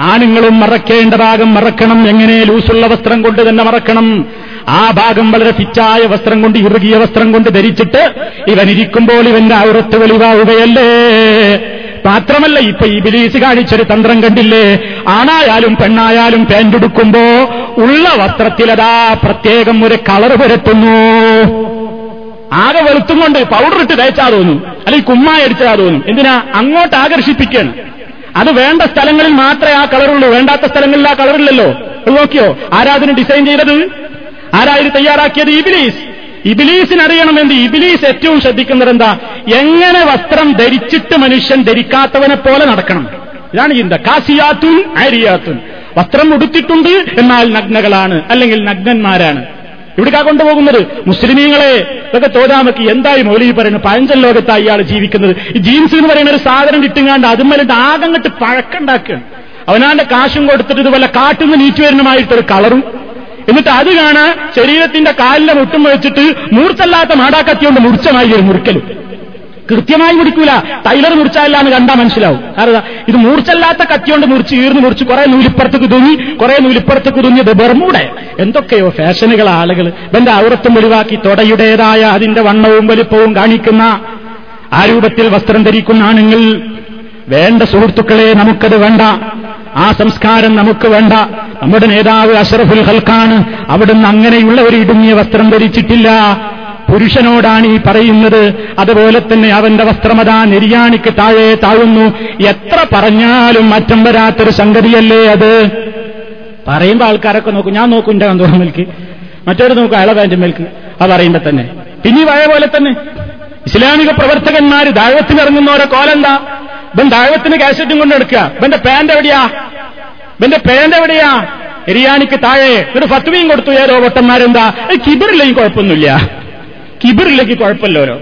ആണുങ്ങളും മറക്കേണ്ട ഭാഗം മറക്കണം. എങ്ങനെ ലൂസുള്ള വസ്ത്രം കൊണ്ട് തന്നെ മറക്കണം. ആ ഭാഗം വളരെ പിച്ചായ വസ്ത്രം കൊണ്ട് ഇറുകിയ വസ്ത്രം കൊണ്ട് ധരിച്ചിട്ട് ഇവനിരിക്കുമ്പോൾ ഇവന്റെ ഔറത്ത് വെളിവാവുകയല്ലേ? മാത്രമല്ല ഇപ്പൊ ഈ ബിലീസ് കാണിച്ചൊരു തന്ത്രം കണ്ടില്ലേ? ആണായാലും പെണ്ണായാലും പാന്റെടുക്കുമ്പോ ഉള്ള വസ്ത്രത്തിലതാ പ്രത്യേകം ഒരു കളർ പുരട്ടുന്നു. ആകെ വെളുത്തും കൊണ്ട് പൗഡർ ഇട്ട് തേച്ചാ തോന്നും. അല്ലെങ്കിൽ കുമ്മായ അടിച്ചാ തോന്നും. എന്തിനാ? അങ്ങോട്ട് ആകർഷിപ്പിക്കണം. അത് വേണ്ട സ്ഥലങ്ങളിൽ മാത്രമേ ആ കളറുള്ളൂ. വേണ്ടാത്ത സ്ഥലങ്ങളിൽ ആ കളറില്ലല്ലോ. നോക്കിയോ? ആരാധന ഡിസൈൻ ചെയ്തത്? ആരായിരുന്നു തയ്യാറാക്കിയത്? ഇബിലീസ്. ഇബിലീസിനറിയണമെന്ന് ഇബിലീസ് ഏറ്റവും ശ്രദ്ധിക്കുന്നത് എന്താ എങ്ങനെ വസ്ത്രം ധരിച്ചിട്ട് മനുഷ്യൻ ധരിക്കാത്തവനെ പോലെ നടക്കണം. ഇതാണ് ചിന്ത. കാസിയാത്തുൻ ആരിയാത്തുൻ വസ്ത്രം ഉടുത്തിട്ടുണ്ട് എന്നാൽ നഗ്നകളാണ്. അല്ലെങ്കിൽ നഗ്നന്മാരാണ്. ഇവിടേക്കാ കൊണ്ടുപോകുന്നത്? മുസ്ലിമീങ്ങളെ ഇതൊക്കെ തോരാമക്ക് എന്തായി മൗലി പറയുന്നത്? പഴഞ്ചൻ ലോകത്തായി ഇയാൾ ജീവിക്കുന്നത്. ഈ ജീൻസ് എന്ന് പറയുന്ന ഒരു സാധനം ഇട്ടുങ്ങാണ്ട് അതുമ്മലിട്ട് ആകങ്ങട്ട് പഴക്കുണ്ടാക്കുകയാണ് അവനാന്റെ കാശും കൊടുത്തിട്ട് ഇതുപോലെ കാട്ടുന്ന നീറ്റ് വരുന്നമായിട്ടൊരു കളറും. എന്നിട്ട് അത് കാണാൻ ശരീരത്തിന്റെ കാലിലെ മുട്ടും വെച്ചിട്ട് മൂർച്ചല്ലാത്ത മാടാക്കത്തിയോണ്ട് മുറിച്ചമായി ഒരു മുറിക്കലും. കൃത്യമായി മുടിക്കൂല ടൈലർ മുറിച്ചല്ല എന്ന് കണ്ടാൽ മനസ്സിലാവും. കാരണം ഇത് മൂർച്ചല്ലാത്ത കത്തിയോണ്ട് മുറിച്ച് ഈർന്ന് മുറിച്ച് കുറെ നൂലിപ്പുറത്തേക്ക് തുങ്ങി കുറെ നൂലിപ്പുറത്തേക്ക് തുന്നിയത് ബെർമൂടെ. എന്തൊക്കെയോ ഫാഷനുകൾ ആളുകൾ എന്റെ ഔറത്തും ഒഴിവാക്കി തൊടയുടേതായ അതിന്റെ വണ്ണവും വലിപ്പവും കാണിക്കുന്ന ആ രൂപത്തിൽ വസ്ത്രം ധരിക്കുന്ന ആണുങ്ങൾ. വേണ്ട സുഹൃത്തുക്കളെ നമുക്കത് വേണ്ട. ആ സംസ്കാരം നമുക്ക് വേണ്ട. നമ്മുടെ നേതാവ് അഷറഫുൽ ഹൽക്കാണ് അവിടുന്ന് അങ്ങനെയുള്ള ഒരു ഇടുങ്ങിയ വസ്ത്രം ധരിച്ചിട്ടില്ല. പുരുഷനോടാണ് ഈ പറയുന്നത്. അതുപോലെ തന്നെ അവന്റെ വസ്ത്രമതാ നിര്യാണിക്ക് താഴെ താഴുന്നു. എത്ര പറഞ്ഞാലും മാറ്റം വരാത്തൊരു സംഗതിയല്ലേ അത്? പറയുമ്പോ ആൾക്കാരൊക്കെ നോക്കും. ഞാൻ നോക്കും എന്റെ കന്തോളം മേൽക്ക്. മറ്റൊരു നോക്കും അയാളെ വേണ്ട മേൽക്ക്. അത് പറയുമ്പോ തന്നെ. പിന്നെ പഴയ പോലെ തന്നെ. ഇസ്ലാമിക പ്രവർത്തകന്മാര് ദാഴത്തിന് ഇറങ്ങുന്നവരെ കോലെന്താ? ഇവൻ ദാഴത്തിന് കാസറ്റും കൊണ്ട് എടുക്കുക ഇവന്റെ പാന്റ് എവിടെയാ? ഇവന്റെ പാന്റ് എവിടെയാ? എരിയാണിക്ക് താഴെ. ഒരു ഫത്വയും കൊടുത്തു. ഏതോ പൊട്ടന്മാരെന്താ കിബിറില്ലെങ്കിൽ കുഴപ്പമൊന്നുമില്ല. കിബിറിലേക്ക് കുഴപ്പമില്ലോരോ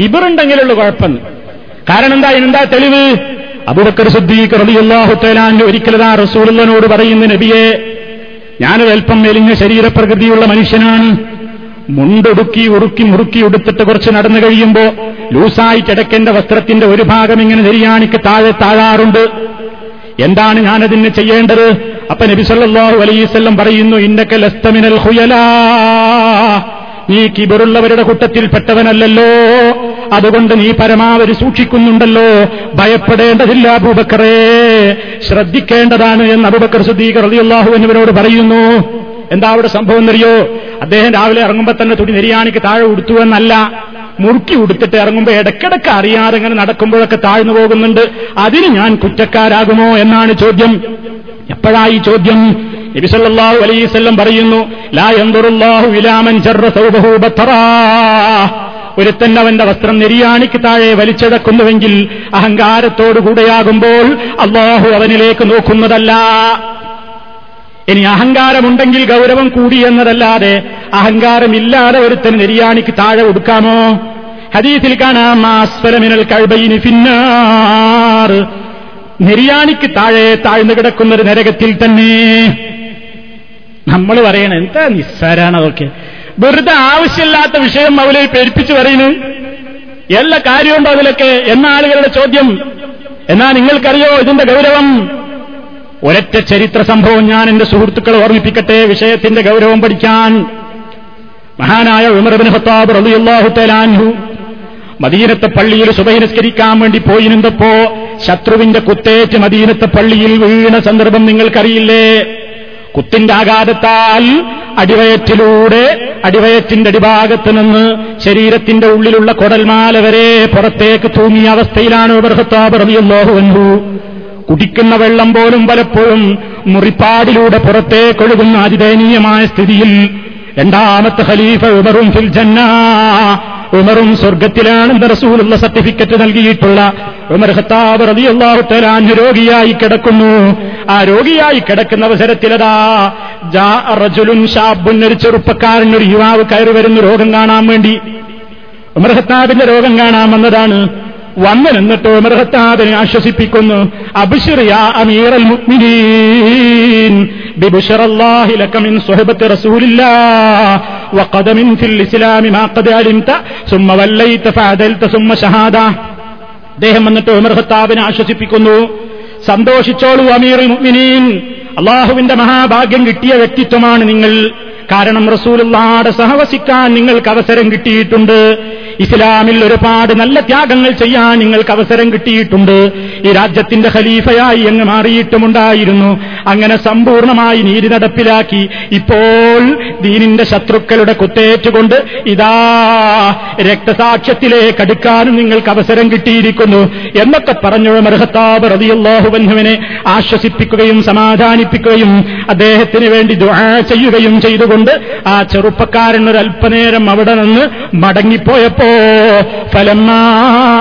കിബിറുണ്ടെങ്കിലുള്ള കുഴപ്പം. കാരണം എന്താ? എന്താ തെളിവ്? അബുബക്കർ സുദ്ദീഖ് റളിയല്ലാഹു തആല ഒരിക്കലതാ റസൂലിനോട് പറയുന്ന നബിയെ ഞാനൊരു അല്പം മെലിഞ്ഞ ശരീരപ്രകൃതിയുള്ള മനുഷ്യനാണ്. മുണ്ടൊടുക്കി ഉറുക്കി മുറുക്കി ഉടുത്തിട്ട് കുറച്ച് നടന്നു കഴിയുമ്പോ ലൂസായി കിടക്കേണ്ട വസ്ത്രത്തിന്റെ ഒരു ഭാഗം ഇങ്ങനെ നെരിയാണിക്ക് താഴെ താഴാറുണ്ട്. എന്താണ് ഞാനതിന് ചെയ്യേണ്ടത്? അപ്പൊ നബിസല്ലാഹു അലൈഹിസ്സല്ലം പറയുന്നു ഇന്നക്കെ ലസ്തമിനൽ ഖുയലാ. നീ കിബറുള്ളവരുടെ കൂട്ടത്തിൽപ്പെട്ടവനല്ലല്ലോ. അതുകൊണ്ട് നീ പരമാവധി സൂക്ഷിക്കുന്നുണ്ടല്ലോ. ഭയപ്പെടേണ്ടതില്ല അബൂബക്കറേ. ശ്രദ്ധിക്കേണ്ടതാണ് എന്ന് അബൂബക്കർ സുദ്ദീഖർ റളിയല്ലാഹു എന്നിവരോട് പറയുന്നു. എന്താ അവിടെ സംഭവം എന്നറിയോ? അദ്ദേഹം രാവിലെ ഇറങ്ങുമ്പോൾ തന്നെ തുണി നെരിയാണിക്ക് താഴെ ഉടുത്തു എന്നല്ല. മുറുക്കി ഉടുത്തിട്ട് ഇറങ്ങുമ്പോൾ ഇടക്കിടക്ക് അറിയാതെ ഇങ്ങനെ നടക്കുമ്പോഴൊക്കെ താഴ്ന്നു പോകുന്നുണ്ട്. അതിന് ഞാൻ കുറ്റക്കാരാകുമോ എന്നാണ് ചോദ്യം. എപ്പോഴായി ചോദ്യം? നബിസല്ലാഹു അലൈസ്വല്ലം പറയുന്നു ലാ യന്തുറുല്ലാഹു ഇലാമൻ ചർറ സൗബഹു ബത്തറാ. ഒരുത്തൻ അവന്റെ വസ്ത്രം നെരിയാണിക്ക് താഴെ വലിച്ചടക്കുന്നുവെങ്കിൽ അഹങ്കാരത്തോടുകൂടെയാകുമ്പോൾ അള്ളാഹു അവനിലേക്ക് നോക്കുന്നതല്ല. ഇനി അഹങ്കാരമുണ്ടെങ്കിൽ ഗൗരവം കൂടി എന്നതല്ലാതെ അഹങ്കാരമില്ലാതെ ഒരുത്തൻ നെരിയാണിക്ക് താഴെ ഒടുക്കാമോ ഹദീസിൽ കാണാം ആസ്ഫലമിനൽ ഫിന്നാർ. നെരിയാണിക്ക് താഴെ താഴ്ന്നു കിടക്കുന്നൊരു നരകത്തിൽ തന്നെ നമ്മൾ പറയണ എന്താ നിസ്സാരാണ് അതൊക്കെ? വെറുതെ ആവശ്യമില്ലാത്ത വിഷയം അവരെ പേരിപ്പിച്ചു പറയുന്നു എല്ലാ കാര്യമുണ്ടോ അതിലൊക്കെ? എന്ന ആളുകളുടെ ചോദ്യം? എന്നാ നിങ്ങൾക്കറിയോ ഇതിന്റെ ഗൗരവം? ഒരൊറ്റ ചരിത്ര സംഭവം ഞാൻ എന്റെ സുഹൃത്തുക്കളെ ഓർമ്മിപ്പിക്കട്ടെ വിഷയത്തിന്റെ ഗൗരവം പഠിക്കാൻ. മഹാനായ ഉമർബിൻ ഹത്താബ് റളിയല്ലാഹു തലാൻഹു മദീനത്തെ പള്ളിയിൽ സുബഹിനസ്കരിക്കാൻ വേണ്ടി പോയിരുന്നപ്പോ ശത്രുവിന്റെ കുത്തേറ്റ് മദീനത്തെ പള്ളിയിൽ വീണ സന്ദർഭം നിങ്ങൾക്കറിയില്ലേ? കുത്തിന്റെ ആഘാതത്താൽ അടിവയറ്റിലൂടെ അടിവയറ്റിന്റെ അടിഭാഗത്ത് നിന്ന് ശരീരത്തിന്റെ ഉള്ളിലുള്ള കൊടൽമാല വരെ പുറത്തേക്ക് തൂങ്ങിയ അവസ്ഥയിലാണ് അൻഹു. കുടിക്കുന്ന വെള്ളം പോലും പലപ്പോഴും മുറിപ്പാടിലൂടെ പുറത്തേക്കൊഴുകുന്ന അതിദയനീയമായ സ്ഥിതിയിൽ രണ്ടാമത്തെ ഖലീഫ ഉമറും ഫിൽ ജന്ന ഉമറും സ്വർഗത്തിലാണെന്ന് റസൂലുള്ള സർട്ടിഫിക്കറ്റ് നൽകിയിട്ടുള്ള ഉമർ ഖത്താബ് റളിയല്ലാഹു തആല രോഗിയായി കിടക്കുന്നു. ആ രോഗിയായി കിടക്കുന്ന അവസരത്തിലതാ റജുലുൻ ഷാബുൻ ഒരു ചെറുപ്പക്കാരൻ ഒരു യുവാവ് കയറി വരുന്നു രോഗം കാണാൻ വേണ്ടി. ഉമർ ഖത്താബിന്റെ രോഗം കാണാൻ വന്നതാണ്. വന്നു നിന്നിട്ട് ഉമർഹത്താബിനെ ആശ്വസിപ്പിക്കുന്നു. അബ്ശിർ യാ അമീറൽ മുഅ്മിനീൻ. ബിബുശറല്ലാഹി ലക മിൻ സുഹബത്തി റസൂലില്ലാഹ്. വഖദമിൻ ഫിൽ ഇസ്ലാമി മാ ഖദ് അലിംത. സുമ്മ വല്ലൈത ഫഅദൽത സുമ്മ ഷഹാദ. അദ്ദേഹം വന്നിട്ട് ഉമർഹത്താബിനെ ആശ്വസിപ്പിക്കുന്നു. സന്തോഷിച്ചോളൂ അമീറുൽ മുഅ്മിനീൻ. അള്ളാഹുവിന്റെ മഹാഭാഗ്യം കിട്ടിയ വ്യക്തിത്വമാണ് നിങ്ങൾ. കാരണം റസൂലുള്ളാടെ സഹവസിക്കാൻ നിങ്ങൾക്ക് അവസരം കിട്ടിയിട്ടുണ്ട്. ഇസ്ലാമിൽ ഒരുപാട് നല്ല ത്യാഗങ്ങൾ ചെയ്യാൻ നിങ്ങൾക്ക് അവസരം കിട്ടിയിട്ടുണ്ട്. ഈ രാജ്യത്തിന്റെ ഖലീഫയായി അങ്ങ് മാറിയിട്ടുമുണ്ടായിരുന്നു. അങ്ങനെ സമ്പൂർണമായി നീതി നടപ്പിലാക്കി. ഇപ്പോൾ ദീനിന്റെ ശത്രുക്കളുടെ കുത്തേറ്റുകൊണ്ട് ഇതാ രക്തസാക്ഷ്യത്തിലേക്ക് അടുക്കാനും നിങ്ങൾക്ക് അവസരം കിട്ടിയിരിക്കുന്നു. എന്നൊക്കെ പറഞ്ഞു മർഹത്താബ് റതിയല്ലാഹുബന്ധുവിനെ ആശ്വസിപ്പിക്കുകയും സമാധാനിപ്പിക്കുകയും അദ്ദേഹത്തിന് വേണ്ടി ദുആ ചെയ്യുകയും ചെയ്തുകൊണ്ട് ആ ചെറുപ്പക്കാരൻ ഒരു അല്പനേരം അവിടെ നിന്ന് മടങ്ങിപ്പോയപ്പോ ഫലമാ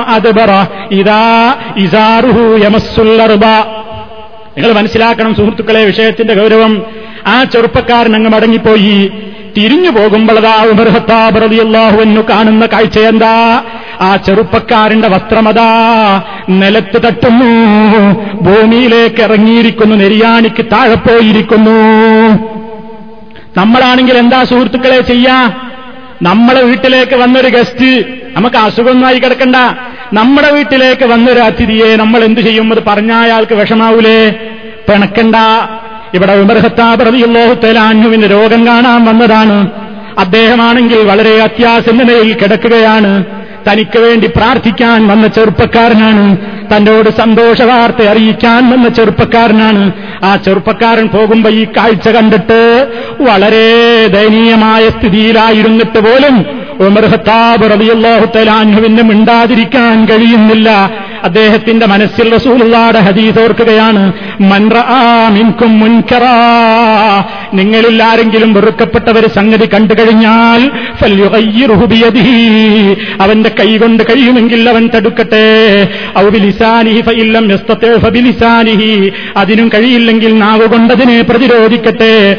അത് പറ ഇതാ ഇസാറുഹു യമസുല്ലർബ നിങ്ങൾ മനസ്സിലാക്കണം സുഹൃത്തുക്കളെ വിഷയത്തിന്റെ ഗൗരവം. ആ ചെറുപ്പക്കാരൻ അങ്ങ് മടങ്ങിപ്പോയി. തിരിഞ്ഞു പോകുമ്പോഴതാ ഉമർ ഹത്താബ് റളിയല്ലാഹുവിനു കാണുന്ന കാഴ്ച എന്താ? ആ ചെറുപ്പക്കാരന്റെ വസ്ത്രമതാ. നിലത്ത് തട്ടുന്നു. ഭൂമിയിലേക്ക് ഇറങ്ങിയിരിക്കുന്നു. നെരിയാണിക്ക് താഴെ പോയിരിക്കുന്നു. നമ്മളാണെങ്കിൽ എന്താ സുഹൃത്തുക്കളെ ചെയ്യാ? നമ്മളെ വീട്ടിലേക്ക് വന്നൊരു ഗസ്റ്റ് നമുക്ക് അസുഖമൊന്നായി കിടക്കണ്ട. നമ്മുടെ വീട്ടിലേക്ക് വന്നൊരു അതിഥിയെ നമ്മൾ എന്തു ചെയ്യും? അത് പറഞ്ഞ അയാൾക്ക് വിഷമാവൂലേ? പിണക്കണ്ട. ഇവിടെ ഉമർ അൻഹുവിന്റെ രോഗം കാണാൻ വന്നതാണ്. അദ്ദേഹമാണെങ്കിൽ വളരെ അത്യാസന്നതയിൽ കിടക്കുകയാണ്. തനിക്ക് വേണ്ടി പ്രാർത്ഥിക്കാൻ വന്ന ചെറുപ്പക്കാരനാണ്. തന്നോട് സന്തോഷ വാർത്ത അറിയിക്കാൻ വന്ന ചെറുപ്പക്കാരനാണ്. ആ ചെറുപ്പക്കാരൻ പോകുമ്പോ ഈ കാഴ്ച കണ്ടിട്ട് വളരെ ദയനീയമായ സ്ഥിതിയിലായിരുന്നിട്ട് പോലും ഉമർ തലാൻഹുവിന് മിണ്ടാതിരിക്കാൻ കഴിയുന്നില്ല. അദ്ദേഹത്തിന്റെ മനസ്സിൽ റസൂലുള്ളാടെ ഹദീസ് ഓർക്കുകയാണ് മൻറആമിൻകും മുൻകറാ. നിങ്ങളിൽ ആരെങ്കിലും വെറുക്കപ്പെട്ട ഒരു സംഗതി കണ്ടു കഴിഞ്ഞാൽ അവന്റെ കൈ കൊണ്ട് കഴിയുമെങ്കിൽ അവൻ തടുക്കട്ടെ. അതിനും കഴിയില്ലെങ്കിൽ നാവ് കൊണ്ടതിനെ പ്രതിരോധിക്കട്ടെ.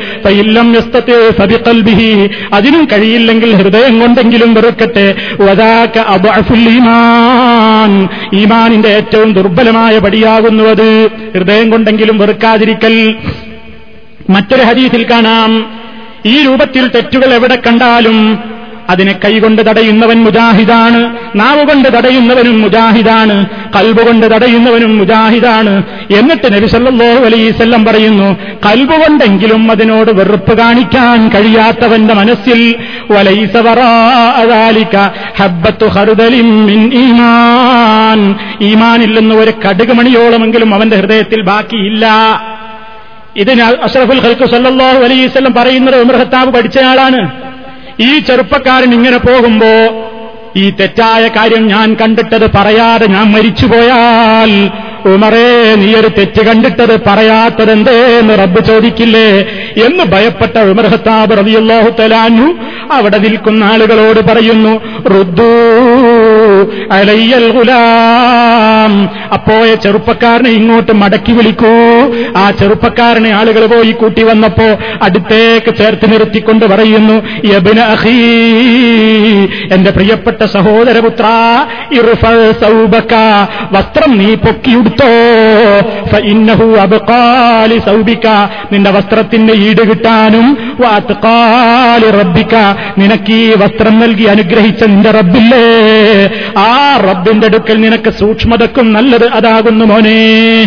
അതിനും കഴിയില്ലെങ്കിൽ ഹൃദയം കൊണ്ടെങ്കിലും വെറുക്കട്ടെ. ഈമാൻ ഈമാനിന്റെ ഏറ്റവും ദുർബലമായ പടിയാകുന്നു അത് ഹൃദയം കൊണ്ടെങ്കിലും വെറുക്കാതിരിക്കൽ. മറ്റൊരു ഹദീസിൽ കാണാം. ഈ രൂപത്തിൽ തെറ്റുകൾ എവിടെ കണ്ടാലും അതിനെ കൈകൊണ്ട് തടയുന്നവൻ മുജാഹിദാണ് നാവുകൊണ്ട് തടയുന്നവനും മുജാഹിദാണ് കൽബുകൊണ്ട് തടയുന്നവനും മുജാഹിദാണ്. എന്നിട്ട് നബി സല്ലല്ലാഹു അലൈഹിസല്ലം പറയുന്നു കൽബുകൊണ്ടെങ്കിലും അതിനോട് വെറുപ്പ് കാണിക്കാൻ കഴിയാത്തവന്റെ മനസ്സിൽ ഈമാനില്ലെന്ന് ഒരു കടുക് മണിയോളമെങ്കിലും അവന്റെ ഹൃദയത്തിൽ ബാക്കിയില്ല. ഇതിന് അഷ്റഫുൽ ഖൽക്കു സല്ലാഹു വസല്ലം പറയുന്നത് ഉമർ ഖത്താബ് പഠിച്ചയാളാണ് ഈ ചെറുപ്പക്കാരൻ ഇങ്ങനെ പോകുമ്പോ ഈ തെറ്റായ കാര്യം ഞാൻ കണ്ടിട്ടത് പറയാതെ ഞാൻ മരിച്ചുപോയാൽ ഉമറേ നീ ഒരു തെറ്റ് കണ്ടിട്ടത് പറയാത്തതെന്തേന്ന് റബ്ബ് ചോദിക്കില്ലേ എന്ന് ഭയപ്പെട്ട ഉമർ ഹത്താബ് റളിയല്ലാഹു തലാനു അവിടെ നിൽക്കുന്ന ആളുകളോട് പറയുന്നു റുദ്ദൂ അലയ്യൽ ഗുലാം. അപ്പോയ ചെറുപ്പക്കാരനെ ഇങ്ങോട്ട് മടക്കി വിളിക്കൂ. ആ ചെറുപ്പക്കാരനെ ആളുകൾ പോയി കൂട്ടി വന്നപ്പോ അടുത്തേക്ക് ചേർത്ത് നിർത്തിക്കൊണ്ട് പറയുന്നു എന്റെ പ്രിയപ്പെട്ട സഹോദരപുത്ര ഇർഫൽ സൗബക വസ്ത്രം നീ പൊക്കിയുടുത്തോ ഫഇന്നഹു അബക്കാലി സൗബിക്ക നിന്റെ വസ്ത്രത്തിന്റെ ഈട് കിട്ടാനും വാത്ഖാലി റബ്ബിക നിനക്ക് ഈ വസ്ത്രം നൽകി അനുഗ്രഹിച്ച നിന്റെ റബ്ബില്ലേ? ആ റബ്ബിന്റെ അടുക്കൽ നിനക്ക് സൂക്ഷ്മതക്കും നല്ലത് അതാകുന്നു മോനെ.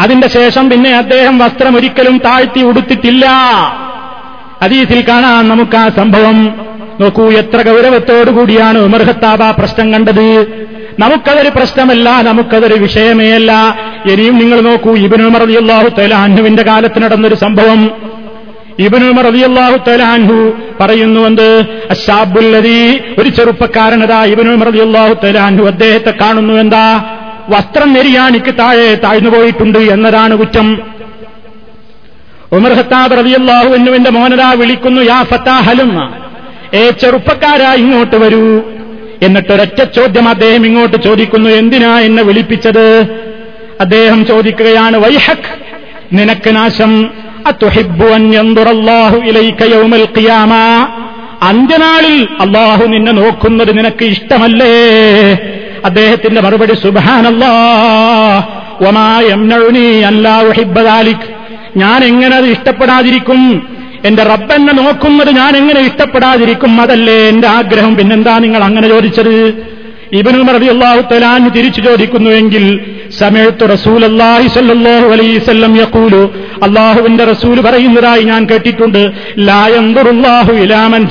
അതിന്റെ ശേഷം പിന്നെ അദ്ദേഹം വസ്ത്രം ഒരിക്കലും താഴ്ത്തി ഉടുത്തിട്ടില്ല. അതീസിൽ കാണാം നമുക്ക് ആ സംഭവം. നോക്കൂ എത്ര ഗൗരവത്തോടുകൂടിയാണ് ഉമർ ഖത്താബ പ്രശ്നം കണ്ടത്. നമുക്കതൊരു പ്രശ്നമല്ല നമുക്കതൊരു വിഷയമേ അല്ല. ഇനിയും നിങ്ങൾ നോക്കൂ തആല അൻഹുവിന്റെ കാലത്ത് നടന്നൊരു സംഭവം. ഇബിനുമർ റളിയല്ലാഹു പറയുന്നു എന്ത്? അശാബുല്ലതി ഒരു ചെറുപ്പക്കാരനതാ ഇബിനുമർ റളിയല്ലാഹു തആല അദ്ദേഹത്തെ കാണുന്നു. എന്താ? വസ്ത്രം നെരിയാണിക്ക് താഴെ താഴ്ന്നു പോയിട്ടുണ്ട് എന്നതാണ് കുറ്റം. ഉമർ ഹത്താബ് റളിയല്ലാഹു എന്നുവിന്റെ മോനതാ വിളിക്കുന്നു യാ ഫത്താഹലുന്ന ഏ ചെറുപ്പക്കാരാ ഇങ്ങോട്ട് വരൂ. എന്നിട്ടൊരൊറ്റ ചോദ്യം അദ്ദേഹം ഇങ്ങോട്ട് ചോദിക്കുന്നു എന്തിനാ എന്നെ വിളിപ്പിച്ചത്? അദ്ദേഹം ചോദിക്കുകയാണ് വൈഹക് നിനക്ക് നാശം. അന്ത്യനാളിൽ അള്ളാഹു നിന്നെ നോക്കുന്നത് നിനക്ക് ഇഷ്ടമല്ലേ? അദ്ദേഹത്തിന്റെ മറുപടി സുബാനല്ലാ ഞാൻ എങ്ങനെ അത് ഇഷ്ടപ്പെടാതിരിക്കും? എന്റെ റബ്ബെന്നെ നോക്കുന്നത് ഞാൻ എങ്ങനെ ഇഷ്ടപ്പെടാതിരിക്കും? അതല്ലേ എന്റെ ആഗ്രഹം. പിന്നെന്താ നിങ്ങൾ അങ്ങനെ ചോദിച്ചത്? ഇബനു മറബി അള്ളാഹു തലാൻ തിരിച്ചു ചോദിക്കുന്നുവെങ്കിൽ സമയത്ത് റസൂൽ അള്ളാഹി സല്ലാഹു അലൈസല്ലം യക്കൂലു അള്ളാഹുവിന്റെ റസൂൽ പറയുന്നതായി ഞാൻ കേട്ടിട്ടുണ്ട്. ലായന്തുറുല്ലാഹു ഇലാമൻ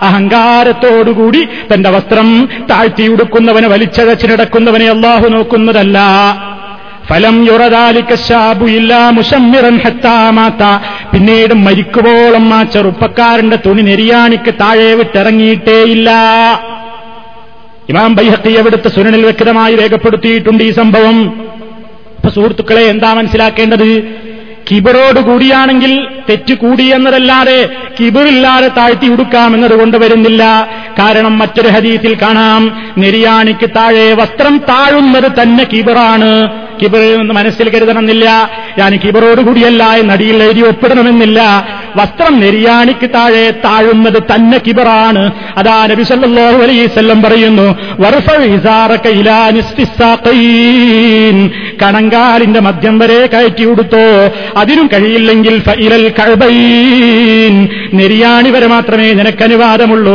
അഹങ്കാരത്തോടുകൂടി തന്റെ വസ്ത്രം താഴ്ത്തി ഉടുക്കുന്നവനെ വലിച്ചഴച്ചിനടക്കുന്നവനെ അള്ളാഹു നോക്കുന്നതല്ല. ഫലം യുറദാലിക്കാബുയില്ല മുഷമ്മിറൻ ഹത്താമാത്ത പിന്നീട് മരിക്കുവോളം ആ ചെറുപ്പക്കാരന്റെ തുണി നെരിയാണിക്ക് താഴെ വിട്ടിറങ്ങിയിട്ടേയില്ല. ഇമാം ബൈഹത്തി എവിടുത്തെ സുനനിൽ വ്യക്തമായി രേഖപ്പെടുത്തിയിട്ടുണ്ട് ഈ സംഭവം. അപ്പൊ സുഹൃത്തുക്കളെ എന്താ മനസ്സിലാക്കേണ്ടത്? കിബറോട് കൂടിയാണെങ്കിൽ തെറ്റ് കൂടി എന്നതല്ലാതെ കിബറില്ലാതെ താഴ്ത്തി ഉടുക്കാമെന്നത് കൊണ്ടുവരുന്നില്ല കാരണം മറ്റൊരു ഹദീസിൽ കാണാം നെരിയാണിക്ക് താഴെ വസ്ത്രം താഴുന്നത് തന്നെ കിബറാണ്. കിബറെന്ന് മനസ്സിൽ കരുതണമെന്നില്ല. ഞാൻ കിബറോടുകൂടിയല്ല എന്ന് അടിയിൽ എഴുതി ഒപ്പിടണമെന്നില്ല. വസ്ത്രം നെരിയാണിക്ക് താഴെ താഴുന്നത് തന്നെ കിബറാണ്. അതാ നബി സല്ലല്ലാഹു അലൈഹി വസല്ലം പറയുന്നു കണങ്കാലിന്റെ മധ്യം വരെ കയറ്റി കൊടുത്തോ അതിനും കഴിയില്ലെങ്കിൽ നെരിയാണി വരെ മാത്രമേ നിനക്ക് അനുവാദമുള്ളൂ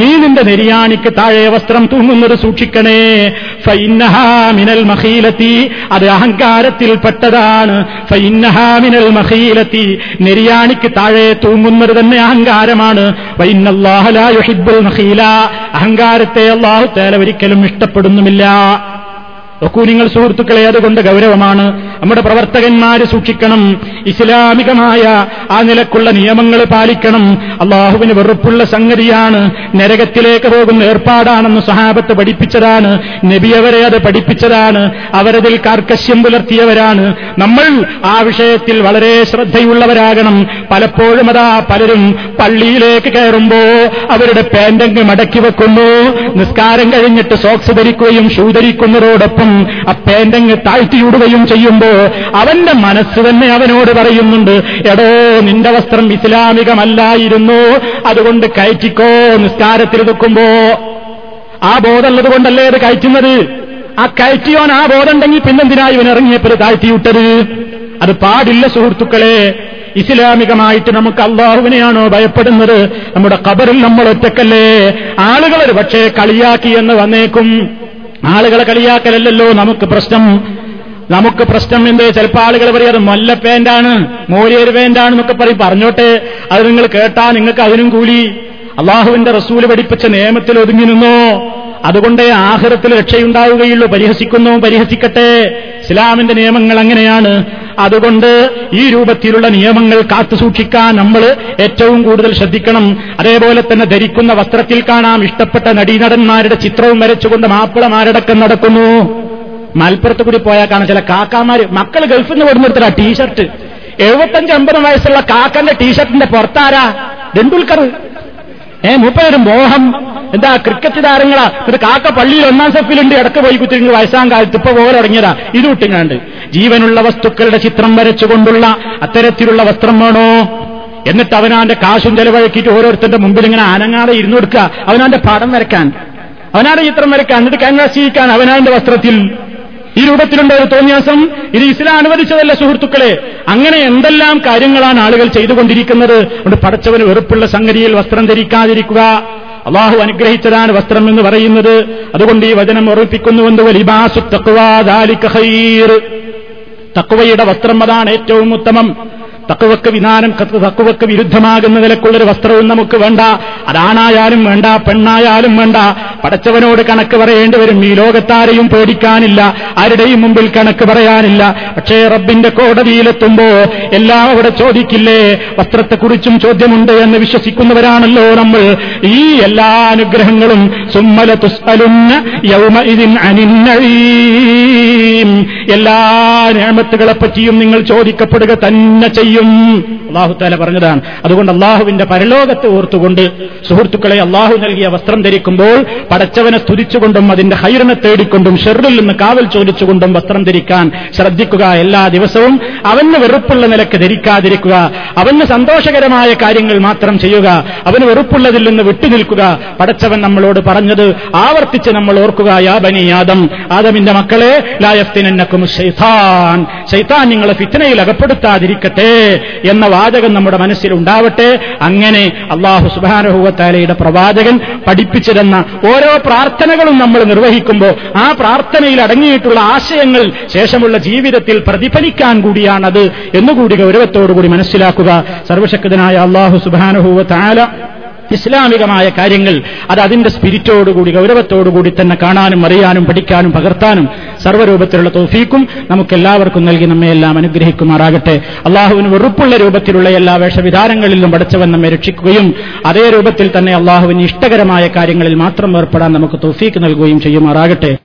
നീ നിന്റെ നെരിയാണിക്ക് താഴെ വസ്ത്രം തൂങ്ങുന്നത് സൂക്ഷിക്കണേ. മിനൽ മഖീലത്തി അത് അഹങ്കാരത്തിൽപ്പെട്ടതാണ്. പെട്ടതാണ് മിനൽ മഹീലത്തി. നെരിയാണിക്ക് താഴെ തൂങ്ങുന്നത് തന്നെ അഹങ്കാരമാണ്. വഇന്നല്ലാഹ ലാ യുഹിബ്ബുൽ മഖീല അഹങ്കാരത്തെ അള്ളാഹു തേല ഒരിക്കലും ഇഷ്ടപ്പെടുന്നുമില്ല. നോക്കൂ നിങ്ങൾ സുഹൃത്തുക്കളെ അതുകൊണ്ട് ഗൗരവമാണ്. നമ്മുടെ പ്രവർത്തകന്മാര് സൂക്ഷിക്കണം. ഇസ്ലാമികമായ ആ നിലക്കുള്ള നിയമങ്ങൾ പാലിക്കണം. അള്ളാഹുവിന് വെറുപ്പുള്ള സംഗതിയാണ്. നരകത്തിലേക്ക് പോകുന്ന ഏർപ്പാടാണെന്ന് സഹാബത്ത് പഠിപ്പിച്ചതാണ്. നബി അവരെ അത് പഠിപ്പിച്ചതാണ്. അവരതിൽ കാർക്കശ്യം പുലർത്തിയവരാണ്. നമ്മൾ ആ വിഷയത്തിൽ വളരെ ശ്രദ്ധയുള്ളവരാകണം. പലപ്പോഴും അതാ പലരും പള്ളിയിലേക്ക് കയറുമ്പോ അവരുടെ പാൻഡങ്ങ് മടക്കി വെക്കുന്നു. നിസ്കാരം കഴിഞ്ഞിട്ട് സോക്സ് ധരിക്കുകയും ഷൂ ധരിക്കുന്നതോടൊപ്പം ആ പേന്റങ്ങ് താഴ്ത്തിയിടുകയും ചെയ്യുമ്പോ അവന്റെ മനസ്സ് തന്നെ അവനോട് പറയുന്നുണ്ട് എടോ നിന്റെ വസ്ത്രം ഇസ്ലാമികമല്ലായിരുന്നു. അതുകൊണ്ട് കയറ്റിക്കോ നിസ്കാരത്തിൽ നിൽക്കുമ്പോ ആ ബോധമുള്ളത് കൊണ്ടല്ലേ അത് കയറ്റുന്നത്? ആ കയറ്റിയോൻ ആ ബോധമുണ്ടെങ്കിൽ പിന്നെന്തിനാ ഇവൻ ഇറങ്ങിയപ്പോൾ താഴ്ത്തിയിട്ടത്? അത് പാടില്ല സുഹൃത്തുക്കളെ. ഇസ്ലാമികമായിട്ട് നമുക്ക് അള്ളാഹുവിനെയാണോ ഭയപ്പെടുന്നത്? നമ്മുടെ കബറിൽ നമ്മൾ ഒറ്റക്കല്ലേ? ആളുകൾ ഒരു പക്ഷേ കളിയാക്കി എന്ന് വന്നേക്കും. ആളുകളെ കളിയാക്കലല്ലോ നമുക്ക് പ്രശ്നം. നമുക്ക് പ്രശ്നം എന്ത്? ചിലപ്പോൾ ആളുകൾ പറയും അത് മൊല്ല പാന്റാണ് മോലിയൊരു പേന്റാണ് എന്നൊക്കെ പറയും. പറഞ്ഞോട്ടെ അത് നിങ്ങൾ കേട്ടാ നിങ്ങൾക്ക് അതിനും കൂലി. അള്ളാഹുവിന്റെ റസൂൽ പഠിപ്പിച്ച നിയമത്തിൽ ഒതുങ്ങി നിന്നോ? അതുകൊണ്ടേ ആഹൃത്തിൽ രക്ഷയുണ്ടാവുകയുള്ളൂ. പരിഹസിക്കുന്നു? പരിഹസിക്കട്ടെ. ഇസ്ലാമിന്റെ നിയമങ്ങൾ അങ്ങനെയാണ്. അതുകൊണ്ട് ഈ രൂപത്തിലുള്ള നിയമങ്ങൾ കാത്തുസൂക്ഷിക്കാൻ നമ്മൾ ഏറ്റവും കൂടുതൽ ശ്രദ്ധിക്കണം. അതേപോലെ തന്നെ ധരിക്കുന്ന വസ്ത്രത്തിൽ കാണാം. ഇഷ്ടപ്പെട്ട നടീനടന്മാരുടെ ചിത്രവും വരച്ചുകൊണ്ട് മാപ്പിളമാരടക്കം നടക്കുന്നു. മലപ്പുറത്ത് കൂടി പോയാൽ കാണാം. ചില കാക്കാമാര് മക്കൾ ഗൾഫിൽ നിന്ന് കൊടുന്നെടുത്ത ടീഷർട്ട്. എഴുപത്തഞ്ച് അമ്പത് വയസ്സുള്ള കാക്കന്റെ ടീഷർട്ടിന്റെ പുറത്താരാ? ടെണ്ടുൽക്കർ ഏ മൂപ്പയൊരു മോഹം. എന്താ ക്രിക്കറ്റ് താരങ്ങളാ? ഇത് കാക്ക പള്ളിയിൽ ഒന്നാം സെഫിലുണ്ട് ഇടയ്ക്ക് പോയി കുത്തിരിഞ്ഞ് വയസ്സാം കാലത്ത് ഇപ്പൊ പോലെ തുടങ്ങിയതാ. ഇത് വിട്ടിങ്ങാണ്ട് ജീവനുള്ള വസ്തുക്കളുടെ ചിത്രം വരച്ചുകൊണ്ടുള്ള അത്തരത്തിലുള്ള വസ്ത്രം വേണോ? എന്നിട്ട് അവനാന്റെ കാശും ചെലവഴക്കിയിട്ട് ഓരോരുത്തരുടെ മുമ്പിൽ ഇങ്ങനെ അനങ്ങാതെ ഇരുന്നു കൊടുക്കുക. അവനാന്റെ പടം വരക്കാൻ അവനാന്റെ ചിത്രം വരക്കാൻ എന്നിട്ട് ക്യാൻവാസ് അവനാന്റെ വസ്ത്രത്തിൽ. ഈ രൂപത്തിലുണ്ട് ഒരു തോന്നിയാസം? ഇത് ഇസ്ലാം അനുവദിച്ചതല്ല സുഹൃത്തുക്കളെ. അങ്ങനെ എന്തെല്ലാം കാര്യങ്ങളാണ് ആളുകൾ ചെയ്തുകൊണ്ടിരിക്കുന്നത്? അതുകൊണ്ട് പടച്ചവന് വെറുപ്പുള്ള സംഗതിയിൽ വസ്ത്രം ധരിക്കാതിരിക്കുക. അള്ളാഹു അനുഗ്രഹിച്ചതാണ് വസ്ത്രം എന്ന് പറയുന്നത്. അതുകൊണ്ട് ഈ വചനം ഓർമ്മിപ്പിക്കുന്നുവെന്ന് വലിബാസു തക്കുവയുടെ വസ്ത്രം അതാണ് ഏറ്റവും ഉത്തമം. തക്കുവക്ക് വിധാനം തക്കുവക്ക് വിരുദ്ധമാകുന്ന നിലക്കുള്ളൊരു വസ്ത്രവും നമുക്ക് വേണ്ട. അതാണായാലും വേണ്ട പെണ്ണായാലും വേണ്ട. പടച്ചവനോട് കണക്ക് പറയേണ്ടി വരും. ഈ ലോകത്താരെയും പേടിക്കാനില്ല. ആരുടെയും മുമ്പിൽ കണക്ക് പറയാനില്ല. പക്ഷേ റബ്ബിന്റെ കോടതിയിലെത്തുമ്പോ എല്ലാം അവിടെ ചോദിക്കില്ലേ? വസ്ത്രത്തെക്കുറിച്ചും ചോദ്യമുണ്ട് എന്ന് വിശ്വസിക്കുന്നവരാണല്ലോ നമ്മൾ. ഈ എല്ലാ അനുഗ്രഹങ്ങളും സുമ്മല തുസ്തലുന്ന യൗമ ഇതിൻ അനിന്നഴീം എല്ലാ നിയമത്തുകളെപ്പറ്റിയും നിങ്ങൾ ചോദിക്കപ്പെടുക തന്നെ ചെയ്യും. അള്ളാഹുത്താല പറഞ്ഞതാണ്. അതുകൊണ്ട് അള്ളാഹുവിന്റെ പരലോകത്തെ ഓർത്തുകൊണ്ട് സുഹൃത്തുക്കളെ അള്ളാഹു നൽകിയ വസ്ത്രം ധരിക്കുമ്പോൾ പടച്ചവനെ സ്തുതിച്ചുകൊണ്ടും അതിന്റെ ഹൈറിനെ തേടിക്കൊണ്ടും ഷെറിൽ നിന്ന് കാവൽ ചോദിച്ചുകൊണ്ടും വസ്ത്രം ധരിക്കാൻ ശ്രദ്ധിക്കുക എല്ലാ ദിവസവും. അവന് വെറുപ്പുള്ള നിലയ്ക്ക് ധരിക്കാതിരിക്കുക. അവന് സന്തോഷകരമായ കാര്യങ്ങൾ മാത്രം ചെയ്യുക. അവന് വെറുപ്പുള്ളതിൽ നിന്ന് വിട്ടുനിൽക്കുക. പടച്ചവൻ നമ്മളോട് പറഞ്ഞത് ആവർത്തിച്ച് നമ്മൾ ഓർക്കുക യാ ബനി ആദം ആദമിന്റെ മക്കളെ ലായഫ്തിനക്കും ശൈതാൻ ശൈത്താൻ. നിങ്ങളെ ഫിത്തനയിൽ അകപ്പെടുത്താതിരിക്കട്ടെ. എന്ന വാചകം നമ്മുടെ മനസ്സിൽ ഉണ്ടാവട്ടെ. അങ്ങനെ അള്ളാഹു സുബാനുഭവത്താലയുടെ പ്രവാചകൻ പഠിപ്പിച്ചിരുന്ന ഓരോ പ്രാർത്ഥനകളും നമ്മൾ നിർവഹിക്കുമ്പോൾ ആ പ്രാർത്ഥനയിൽ അടങ്ങിയിട്ടുള്ള ആശയങ്ങൾ ശേഷമുള്ള ജീവിതത്തിൽ പ്രതിഫലിക്കാൻ കൂടിയാണത് എന്നുകൂടി ഗൗരവത്തോടുകൂടി മനസ്സിലാക്കുക. സർവശക്തനായ അള്ളാഹു സുബാനുഭവത്താല ഇസ്ലാമികമായ കാര്യങ്ങൾ അത് അതിന്റെ സ്പിരിറ്റോടുകൂടി ഗൗരവത്തോടുകൂടി തന്നെ കാണാനും അറിയാനും പഠിക്കാനും പകർത്താനും സർവരൂപത്തിലുള്ള തോഫീക്കും നമുക്കെല്ലാവർക്കും നൽകി നമ്മെ എല്ലാം അനുഗ്രഹിക്കുമാറാകട്ടെ. അള്ളാഹുവിന് വെറുപ്പുള്ള രൂപത്തിലുള്ള എല്ലാ വേഷവിധാനങ്ങളിലും പടച്ചവൻ നമ്മെ രക്ഷിക്കുകയും അതേ രൂപത്തിൽ തന്നെ അള്ളാഹുവിന് ഇഷ്ടകരമായ കാര്യങ്ങളിൽ മാത്രം ഏർപ്പെടാൻ നമുക്ക് തോഫീക്ക് നൽകുകയും ചെയ്യുമാറാകട്ടെ.